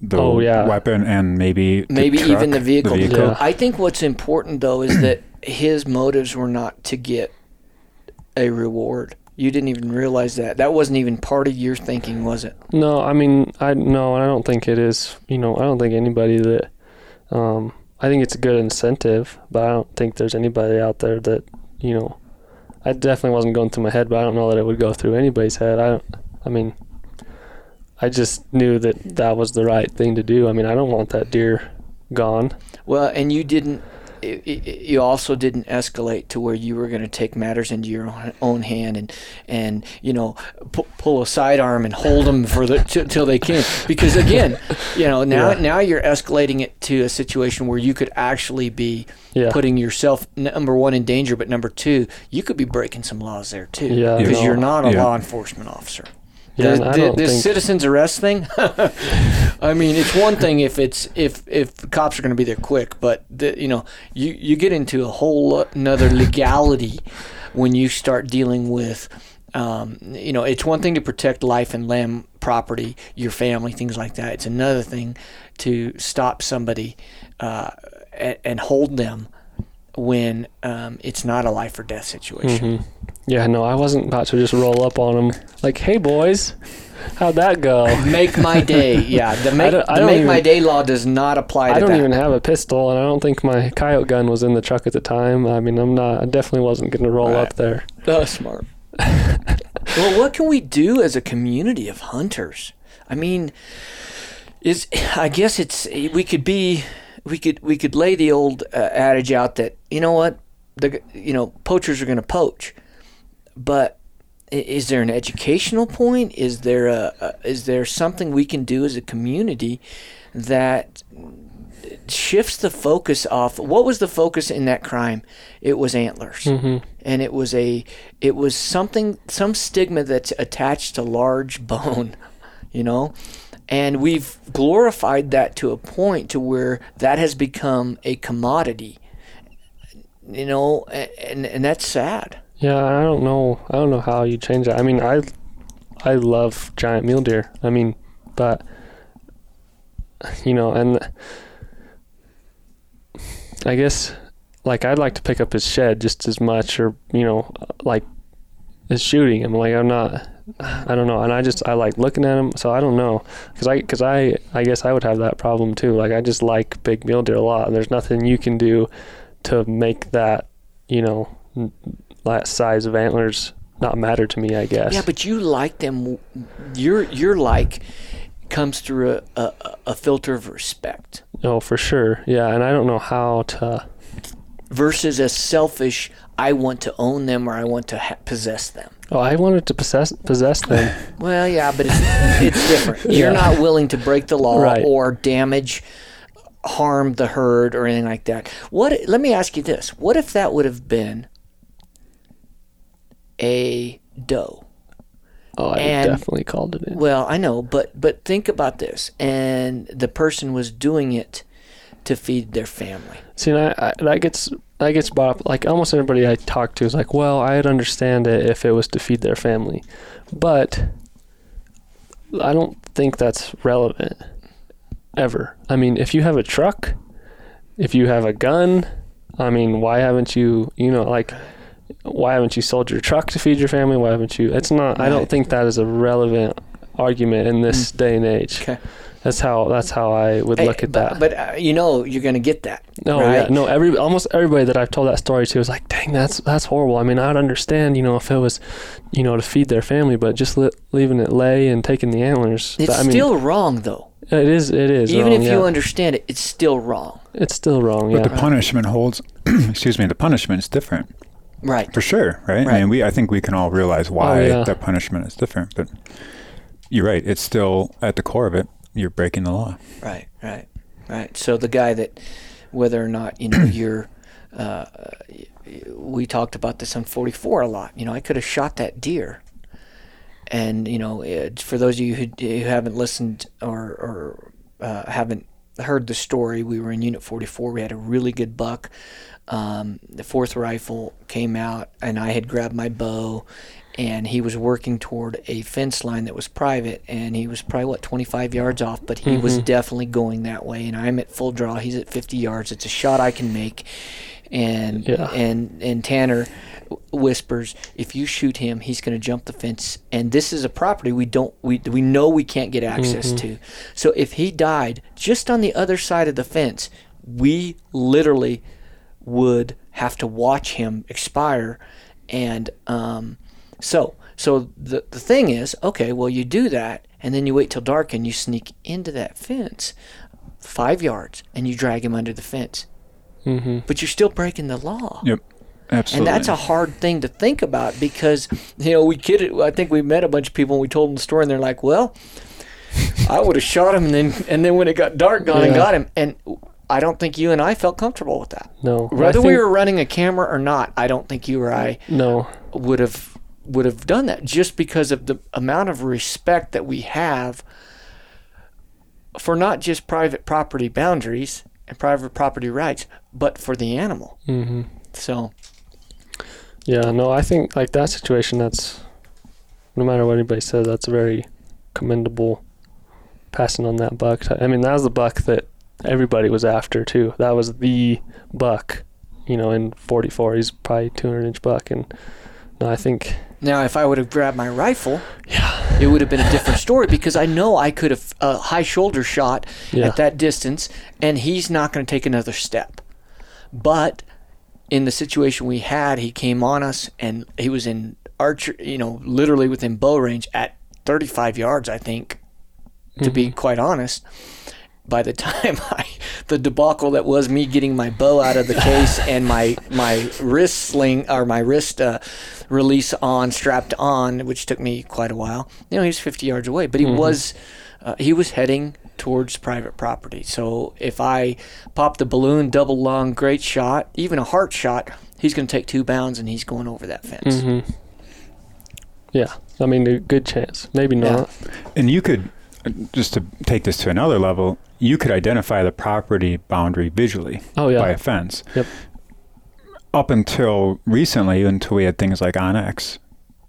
the Oh, yeah. weapon and maybe the maybe truck, even the vehicle. Yeah. I think what's important though is that his motives were not to get a reward. You didn't even realize that. That wasn't even part of your thinking, was it? No, I mean, I no, I don't think it is. You know, I don't think anybody that. Um, I think it's a good incentive, but I don't think there's anybody out there that you know. I definitely wasn't going through my head, but I don't know that it would go through anybody's head. I don't. I mean, I just knew that that was the right thing to do. I mean, I don't want that deer gone. Well, and you didn't. I- i- You also didn't escalate to where you were going to take matters into your own- own hand and and you know pu- pull a sidearm and hold them for the t- till they can because again you know now Yeah. now you're escalating it to a situation where you could actually be Yeah. putting yourself number one in danger, but number two you could be breaking some laws there too Yeah, because no. you're not a Yeah. law enforcement officer. Yeah, the, the, think- citizens arrest thing. I mean, it's one thing if it's if if cops are going to be there quick, but the, you know, you you get into a whole another legality when you start dealing with. Um, you know, it's one thing to protect life and limb property, your family, things like that. It's another thing to stop somebody uh, and, and hold them when um, it's not a life or death situation. hmm Yeah, no, I wasn't about to just roll up on them like, "Hey, boys, how'd that go?" Make my day. Yeah, the make, don't- I the don't make my day law does not apply to I don't that. even have a pistol, and I don't think my coyote gun was in the truck at the time. I mean, I'm not. I definitely wasn't going to roll Right. up there. Oh, smart. well, what can we do as a community of hunters? I mean, is I guess it's we could be we could we could lay the old uh, adage out that you know what the you know poachers are going to poach, but is there an educational point? Is there a, a is there something we can do as a community that shifts the focus off what was the focus in that crime? It was antlers. Hmm and it was a it was something some stigma that's attached to large bone you know? And we've glorified that to a point to where that has become a commodity you know, and and that's sad. Yeah, I don't know. I don't know how you change that. I mean, I I love giant mule deer. I mean, but you know, and I guess like I'd like to pick up his shed just as much, or you know, like as shooting him. Like I'm not. I don't know, and I just I like looking at him, so I don't know, cause I cause I I guess I would have that problem too. Like I just like big mule deer a lot, and there's nothing you can do to make that you know that size of antlers not matter to me. I guess. Yeah, but you like them. Your your like comes through a, a, a filter of respect Oh, for sure. Yeah, and I don't know how to. versus a selfish. I want to own them or I want to ha- possess them. Oh, I wanted to possess possess them. Well, yeah, but it's, it's different. You're Yeah. not willing to break the law Right. or damage, harm the herd or anything like that. What? Let me ask you this: What if that would have been a doe? Oh, I And- definitely called it in. Well, I know, but but think about this: and the person was doing it to feed their family. See, and I, I, that gets that gets brought up. Like almost everybody I talk to is like, "Well, I'd understand it if it was to feed their family," but I don't think that's relevant ever. I mean, if you have a truck, if you have a gun, I mean, why haven't you? You know, like. Why haven't you sold your truck to feed your family? Why haven't you? It's not. I don't think that is a relevant argument in this day and age. Okay. That's how. That's how I would look at but, that. But uh, you know, you're going to get that. No, right? yeah, no. Every almost everybody that I've told that story to is like, "Dang, that's that's horrible." I mean, I'd understand, you know, if it was, you know, to feed their family, but just li- leaving it lay and taking the antlers. It's that- I mean, still wrong, though. it is. It is. Even wrong, if you understand it, it's still wrong. it's still wrong. But Yeah. the punishment holds. excuse me. The punishment is different Right. for sure, right? Right. I mean, we. I think we can all realize why yeah. that punishment is different. But you're right. It's still at the core of it. You're breaking the law. Right, right, right. So the guy that, whether or not you know you're, uh, we talked about this on 44 a lot. You know, I could have shot that deer, and you know, it, for those of you who, who haven't listened or or uh, haven't heard the story, we were in Unit 44. We had a really good buck. Um, the fourth rifle came out, and I had grabbed my bow, and he was working toward a fence line that was private, and he was probably what 25 yards off, but he was definitely going that way, and I'm at full draw. He's at 50 yards. It's a shot I can make, and Yeah. and and Tanner whispers, if you shoot him, he's going to jump the fence, and this is a property we don't we we know we can't get access to. So if he died just on the other side of the fence, we literally would have to watch him expire, and um, so so the the thing is, okay, well you do that, and then you wait till dark and you sneak into that fence, five yards, and you drag him under the fence, hmm but you're still breaking the law. Yep. Absolutely. And that's a hard thing to think about because, you know, we kidded. I think we met a bunch of people and we told them the story, and they're like, "Well, I would have shot him, and then and then when it got dark, gone and got him." And I don't think you and I felt comfortable with that. No. I Whether we were running a camera or not, I don't think you or I No. would have would have done that just because of the amount of respect that we have for not just private property boundaries and private property rights, but for the animal. Mm-hmm. So Yeah. No. I think like that situation. That's no matter what anybody says. That's very commendable. Passing on that buck. I mean, that was the buck that everybody was after too. That was the buck. You know, in 44, he's probably 200 inch buck, and no, I think Now, if I would have grabbed my rifle, Yeah. it would have been a different story because I know I could have a high shoulder shot Yeah. at that distance, and he's not going to take another step. But in the situation we had, he came on us, and he was in archer, you know, literally within bow range at 35 yards, I think, to be mm-hmm. quite honest. By the time I, the debacle that was me getting my bow out of the case and my my wrist sling or my wrist uh, release on strapped on, which took me quite a while. You know, he was 50 yards away, but he was uh, he was heading towards private property. So if I pop the balloon, double lung, great shot, even a heart shot, he's going to take two bounds and he's going over that fence. hmm Yeah, I mean, a good chance. Maybe Yeah. not. And you could, just to take this to another level, you could identify the property boundary visually Oh yeah. by a fence. Yep. up until recently, until we had things like onX,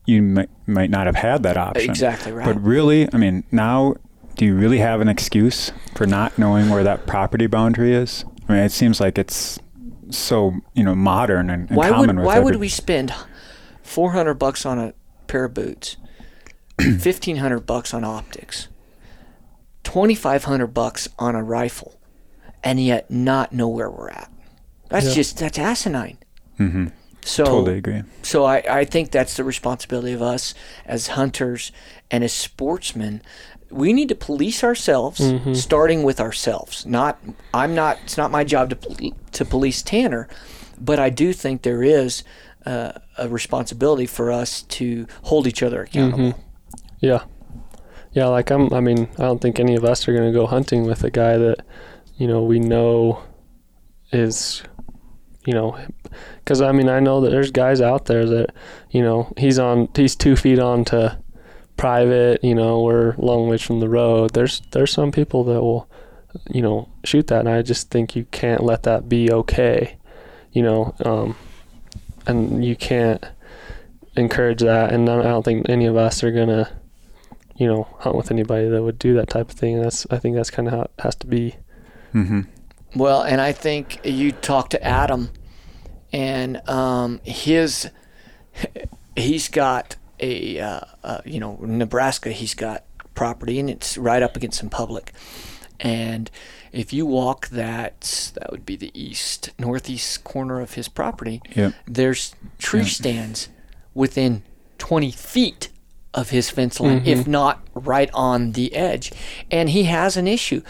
you might, might not have had that option. Exactly right. But really, I mean, now, do you really have an excuse for not knowing where that property boundary is? I mean, it seems like it's so you know modern and, and why common would with why would we spend four hundred bucks on a pair of boots, fifteen hundred bucks on optics, twenty five hundred bucks on a rifle, and yet not know where we're at? That's Yeah. just that's asinine. Mm-hmm. So Totally agree. so I, I think that's the responsibility of us as hunters and as sportsmen. We need to police ourselves, starting with ourselves. Not I'm not. It's not my job to to police Tanner, but I do think there is uh, a responsibility for us to hold each other accountable. Yeah. Yeah, like I'm I mean, I don't think any of us are going to go hunting with a guy that, you know, we know is you know, cuz I mean, I know that there's guys out there that, you know, he's on he's 2 feet onto private, you know, we're long ways from the road. There's there's some people that will you know, shoot that and I just think you can't let that be okay. You know, um and you can't encourage that and I don't think any of us are to you know, hunt with anybody that would do that type of thing. And that's I think that's kind of how it has to be. Mm-hmm. Well, and I think you talked to Adam, and um, his he's got a uh, uh, you know Nebraska. He's got property, and it's right up against some public. And if you walk that, that would be the east northeast corner of his property. Yep. There's tree Yeah. stands within 20 feet of his fence line, mm-hmm. if not right on the edge. And he has an issue.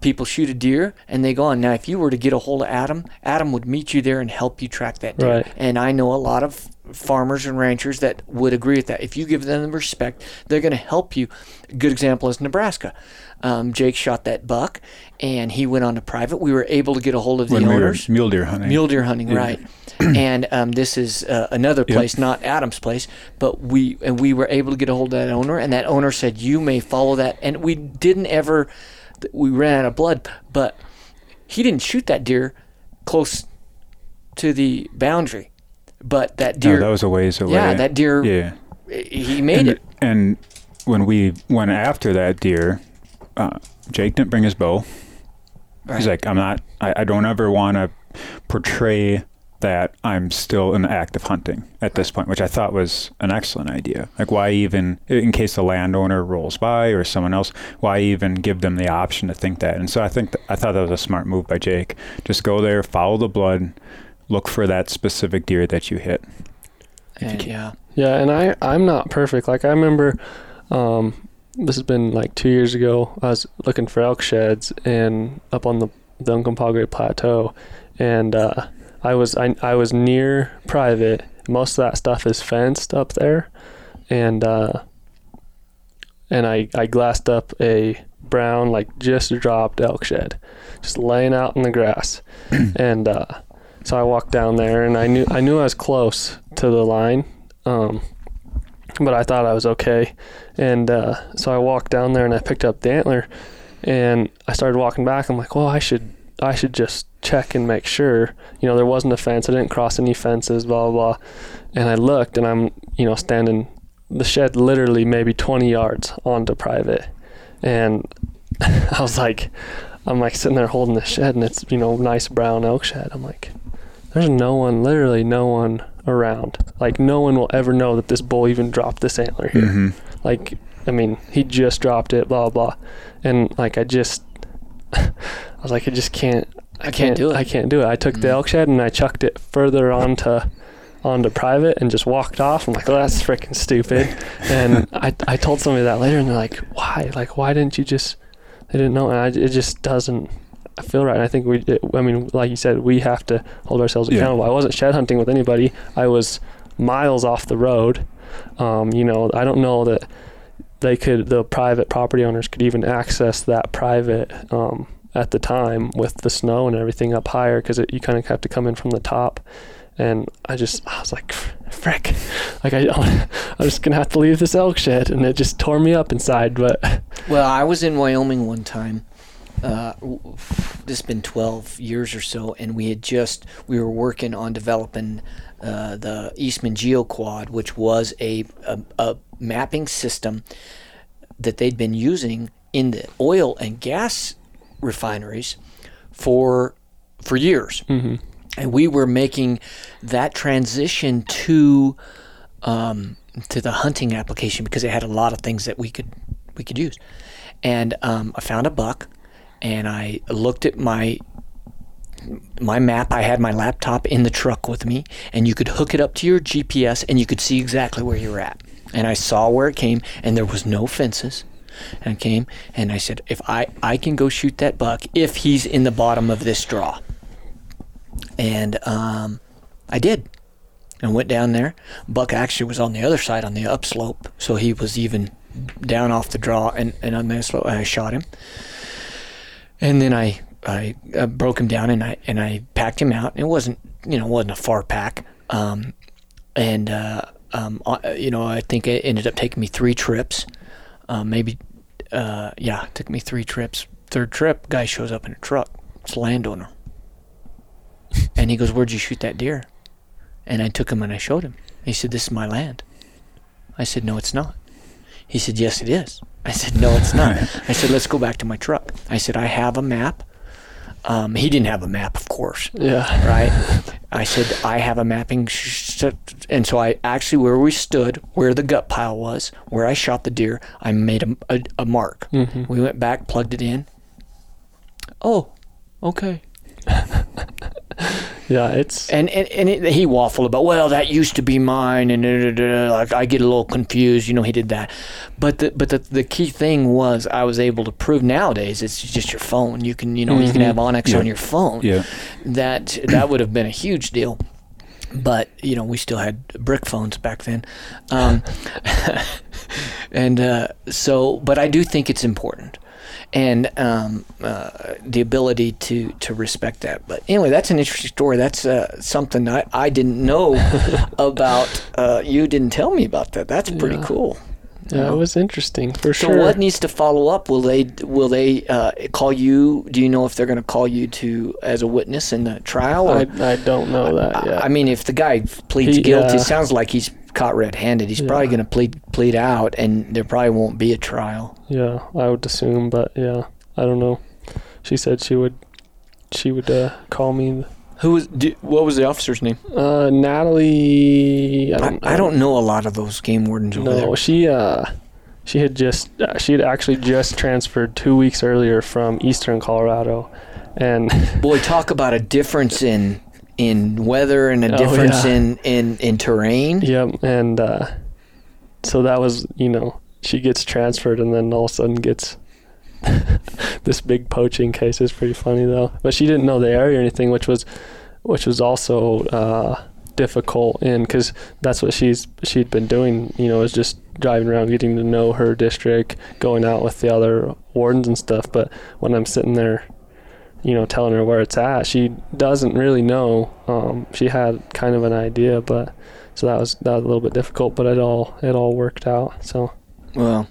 People shoot a deer and they go on. Now, if you were to get a hold of Adam, Adam would meet you there and help you track that deer. Right. And I know a lot of farmers and ranchers that would agree with that. If you give them the respect, they're going to help you. A good example is Nebraska. Um, Jake shot that buck and he went on to private. We were able to get a hold of the When we owners. mule deer hunting. Mule deer hunting, right? and um, this is uh, another Yep. place, not Adam's place, but we and we were able to get a hold of that owner, and that owner said, "You may follow that." And we didn't ever, we ran out of blood, but he didn't shoot that deer close to the boundary, but that deer. No, that was a ways away. yeah, that deer, Yeah. he made and, it. And when we went after that deer, uh, Jake didn't bring his bow. Right. He's like, I'm not. I, I don't ever want to portray that I'm still in the act of hunting at this point, which I thought was an excellent idea. Like, why even, in case the landowner rolls by or someone else, why even give them the option to think that? And so I think th- I thought that was a smart move by Jake. Just go there, follow the blood, look for that specific deer that you hit. And, yeah, Yeah, and I I'm not perfect. Like I remember, um, this has been like two years ago. I was looking for elk sheds and up on the the Uncompahgre Plateau, and uh, I was I I was near private. Most of that stuff is fenced up there, and uh, and I I glassed up a brown like just dropped elk shed, just laying out in the grass, and uh, so I walked down there and I knew I knew I was close to the line, um, but I thought I was okay, and uh, so I walked down there and I picked up the antler, and I started walking back. I'm like, well, I should I should just check and make sure. You know, there wasn't a fence. I didn't cross any fences. Blah blah. blah. And I looked, and I'm you know standing the shed literally maybe 20 yards onto private, and I was like, I'm like sitting there holding the shed, and it's you know nice brown elk shed. I'm like, there's no one, literally no one around. Like no one will ever know that this bull even dropped this antler here. Mm-hmm. Like, I mean, he just dropped it, blah blah, and like I just, I was like, I just can't, I can't do it. I can't do it. I took the Mhm. elk shed and I chucked it further onto, onto private and just walked off. I'm like, oh, that's freaking stupid. and I, I told somebody that later, and they're like, why? Like, why didn't you just? They didn't know, and I, it just doesn't. I feel right. And I think we. It, I mean, like you said, we have to hold ourselves Yeah. accountable. I wasn't shed hunting with anybody. I was miles off the road. Um, you know, I don't know that they could. The private property owners could even access that private um, at the time with the snow and everything up higher because you kind of have to come in from the top. And I just, I was like, frick, like I, I'm just gonna have to leave this elk shed, and it just tore me up inside. But Well, I was in Wyoming one time, uh, this has been 12 years or so, and we had just we were working on developing uh, the Eastman GeoQuad, which was a, a a mapping system that they'd been using in the oil and gas refineries for for years, Mm-hmm. and we were making that transition to um, to the hunting application because it had a lot of things that we could we could use. And um, I found a buck, and I looked at my my map. I had my laptop in the truck with me, and you could hook it up to your GPS, and you could see exactly where you were at. And I saw where it came, and there was no fences. And I came, and I said, if I I can go shoot that buck if he's in the bottom of this draw. And um, I did and went down there. Buck actually was on the other side on the upslope, so he was even down off the draw and, and on the slope. I shot him, and then I I uh, broke him down and I and I packed him out. It wasn't you know wasn't a far pack, um, and uh, um, you know I think it ended up taking me three trips, uh, maybe uh, yeah, it took me three trips. Third trip, guy shows up in a truck. It's a landowner, and he goes, "Where'd you shoot that deer?" And I took him and I showed him. He said, This is my land. I said, No, it's not. He said, Yes, it is. I said, No, it's not. I said, Let's go back to my truck. I said, I have a map. Um, he didn't have a map, of course, Yeah. right? I said, I have a mapping. And so I actually, where we stood, where the gut pile was, where I shot the deer, I made a, a, a mark. Mm-hmm. We went back, plugged it in. Oh, okay. Yeah. It's And and, and it, he waffled about, well, that used to be mine, and da, da, da, like I get a little confused. You know, he did that, but the but the, the key thing was I was able to prove nowadays it's just your phone. You can you know you can Mhm. have onX Yeah. on your phone. Yeah. That that would have been a huge deal. But you know, we still had brick phones back then, um, and uh, so. But I do think it's important, and um, uh, the ability to to respect that. But anyway, that's an interesting story. That's uh, something I, I didn't know about. Uh, you didn't tell me about that. That's pretty Yeah. cool. yeah. It was interesting for So sure. So, what needs to follow up? Will they will they uh, call you? Do you know if they're going to call you to as a witness in the trial? Or, I, I don't know that yet. I mean, if the guy pleads He, guilty, it sounds like he's caught red-handed. He's probably going to plead plead out, and there probably won't be a trial. yeah, I would assume, but yeah, I don't know. She said she would she would uh, call me. Who was? Do, what was the officer's name? Uh, Natalie. I I, don't, I don't know a lot of those game wardens over No, there. she uh, she had just uh, she had actually just transferred two weeks earlier from Eastern Colorado, and Boy, talk about a difference in in weather and a Oh, difference yeah. in, in in terrain. Yep, and uh, so that was you know she gets transferred and then all of a sudden gets this big poaching case. Is pretty funny though, but she didn't know the area or anything, which was which was also uh, difficult in because that's what she's she'd been doing. You know, is just driving around, getting to know her district, going out with the other wardens and stuff. But when I'm sitting there you know, telling her where it's at. She doesn't really know. Um, she had kind of an idea, but so that was that was a little bit difficult. But it all it all worked out. So Well,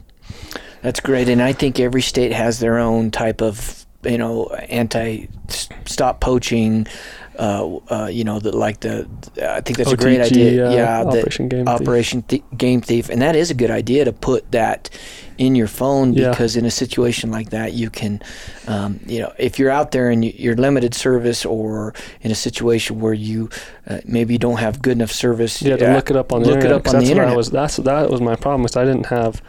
that's great, and I think every state has their own type of you know anti stop poaching. Uh, uh, you know, the, like the I think that's a great idea. uh, yeah, the Operation Game Thief. Th- Game Thief, and that is a good idea to put that in your phone Yeah. because in a situation like that, you can, um, you know, if you're out there and you, you're limited service or in a situation where you uh, maybe you don't have good enough service, you had to uh, look it up on the look it internet. on that's the what I internet. was that's that was my problem. Was I didn't have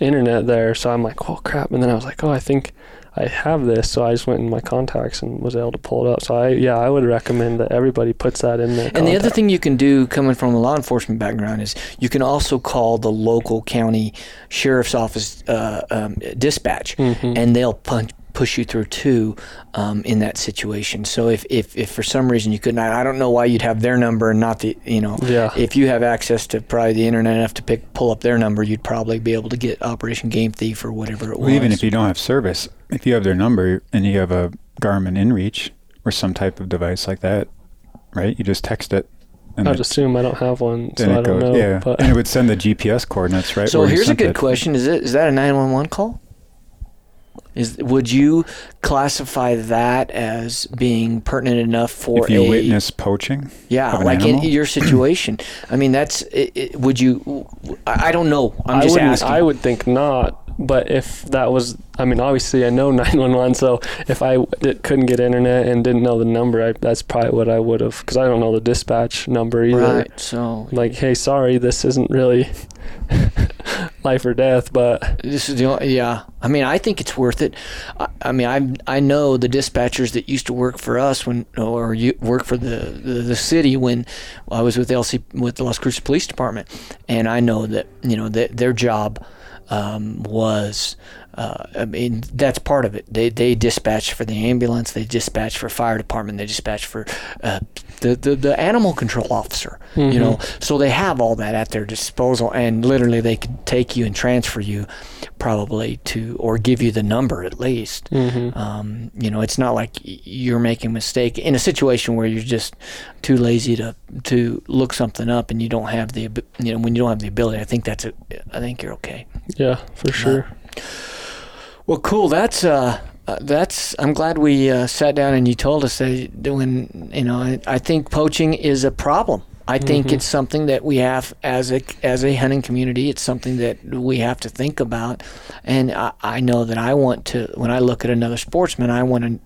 internet there, so I'm like, oh crap. And then I was like, oh, I think I have this. So I just went in my contacts and was able to pull it up. So I yeah, I would recommend that everybody puts that in there. And the other thing you can do, coming from a law enforcement background, is you can also call the local county sheriff's office uh, um, dispatch, Mhm. and they'll punch, push you through too um, in that situation. So if, if, if for some reason you couldn't, I I don't know why you'd have their number and not the, you know, yeah, if you have access to probably the internet enough to pick pull up their number, you'd probably be able to get Operation Game Thief or whatever it was. Well, even if you don't have service, if you have their number and you have a Garmin InReach or some type of device like that, right? You just text it, and I'd it, assume I don't have one, so I don't goes. know. yeah, but and it would send the GPS coordinates, right? so here's a good it. question: Is it is that a nine one one call? Is would you classify that as being pertinent enough for if you a witness poaching, yeah, of an like animal? in your situation? I mean, that's it, it, would you? I I don't know. I'm I just asking. I would think not. But if that was, I mean, obviously I know 911, so if I d- couldn't get internet and didn't know the number, I, that's probably what I would have, because I don't know the dispatch number either. right. So Like, hey, sorry, this isn't really life or death, but This is the only, yeah. I mean, I think it's worth it. I, I mean, I I know the dispatchers that used to work for us when, or you work for the, the the city when I was with LC with the Las Cruces Police Department, and I know that you know that their job um, was. Uh, I mean, that's part of it. They they dispatch for the ambulance. They dispatch for fire department. They dispatch for uh, the, the the animal control officer. You know, so they have all that at their disposal, and literally they could take you and transfer you, probably to or give you the number at least. Um, you know, it's not like you're making a mistake in a situation where you're just too lazy to to look something up and you don't have the you know when you don't have the ability. I think that's a, I think you're okay. yeah, for sure. Well, cool. That's uh, uh, that's. I'm glad we uh, sat down and you told us that doing. You know, I, I think poaching is a problem. I think it's something that we have as a as a hunting community. It's something that we have to think about, and I, I know that I want to. When I look at another sportsman, I want to.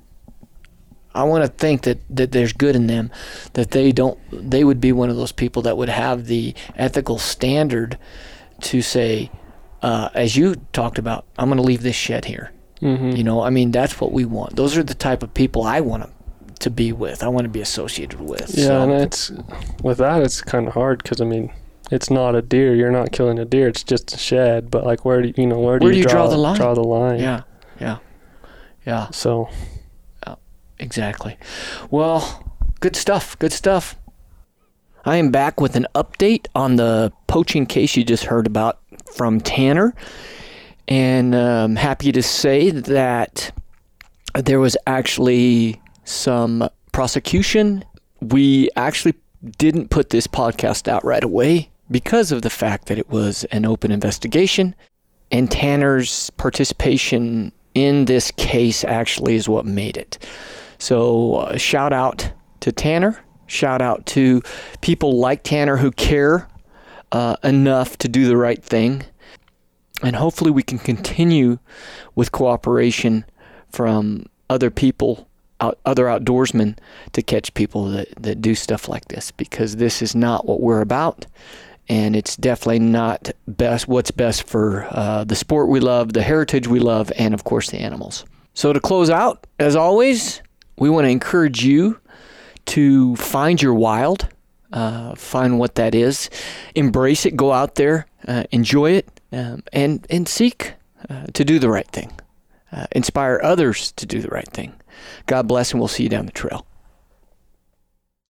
I want to think that, that there's good in them, that they don't. They would be one of those people that would have the ethical standard to say, uh, as you talked about, I'm going to leave this shed here. Hmm You know, I mean, that's what we want. Those are the type of people I want to, to be with. I want to be associated with. Yeah, So- and it's with that, it's kind of hard because I mean, it's not a deer. You're not killing a deer. It's just a shed. But like, where do you, know where do Where you, do you draw the line? Draw the line. yeah, yeah, yeah, So exactly. Well, good stuff. Good stuff. I am back with an update on the poaching case you just heard about from Tanner. And I'm happy to say that there was actually some prosecution. We actually didn't put this podcast out right away because of the fact that it was an open investigation. And Tanner's participation in this case actually is what made it. So, uh, shout out to Tanner. Shout out to people like Tanner who care uh, enough to do the right thing. And hopefully, we can continue with cooperation from other people, out, other outdoorsmen, to catch people that, that do stuff like this because this is not what we're about. And it's definitely not best what's best for uh, the sport we love, the heritage we love, and of course the animals. So to close out, as always, we want to encourage you to find your wild, uh, find what that is, embrace it, go out there, uh, enjoy it, um, and and seek uh, to do the right thing, uh, inspire others to do the right thing. God bless, and we'll see you down the trail.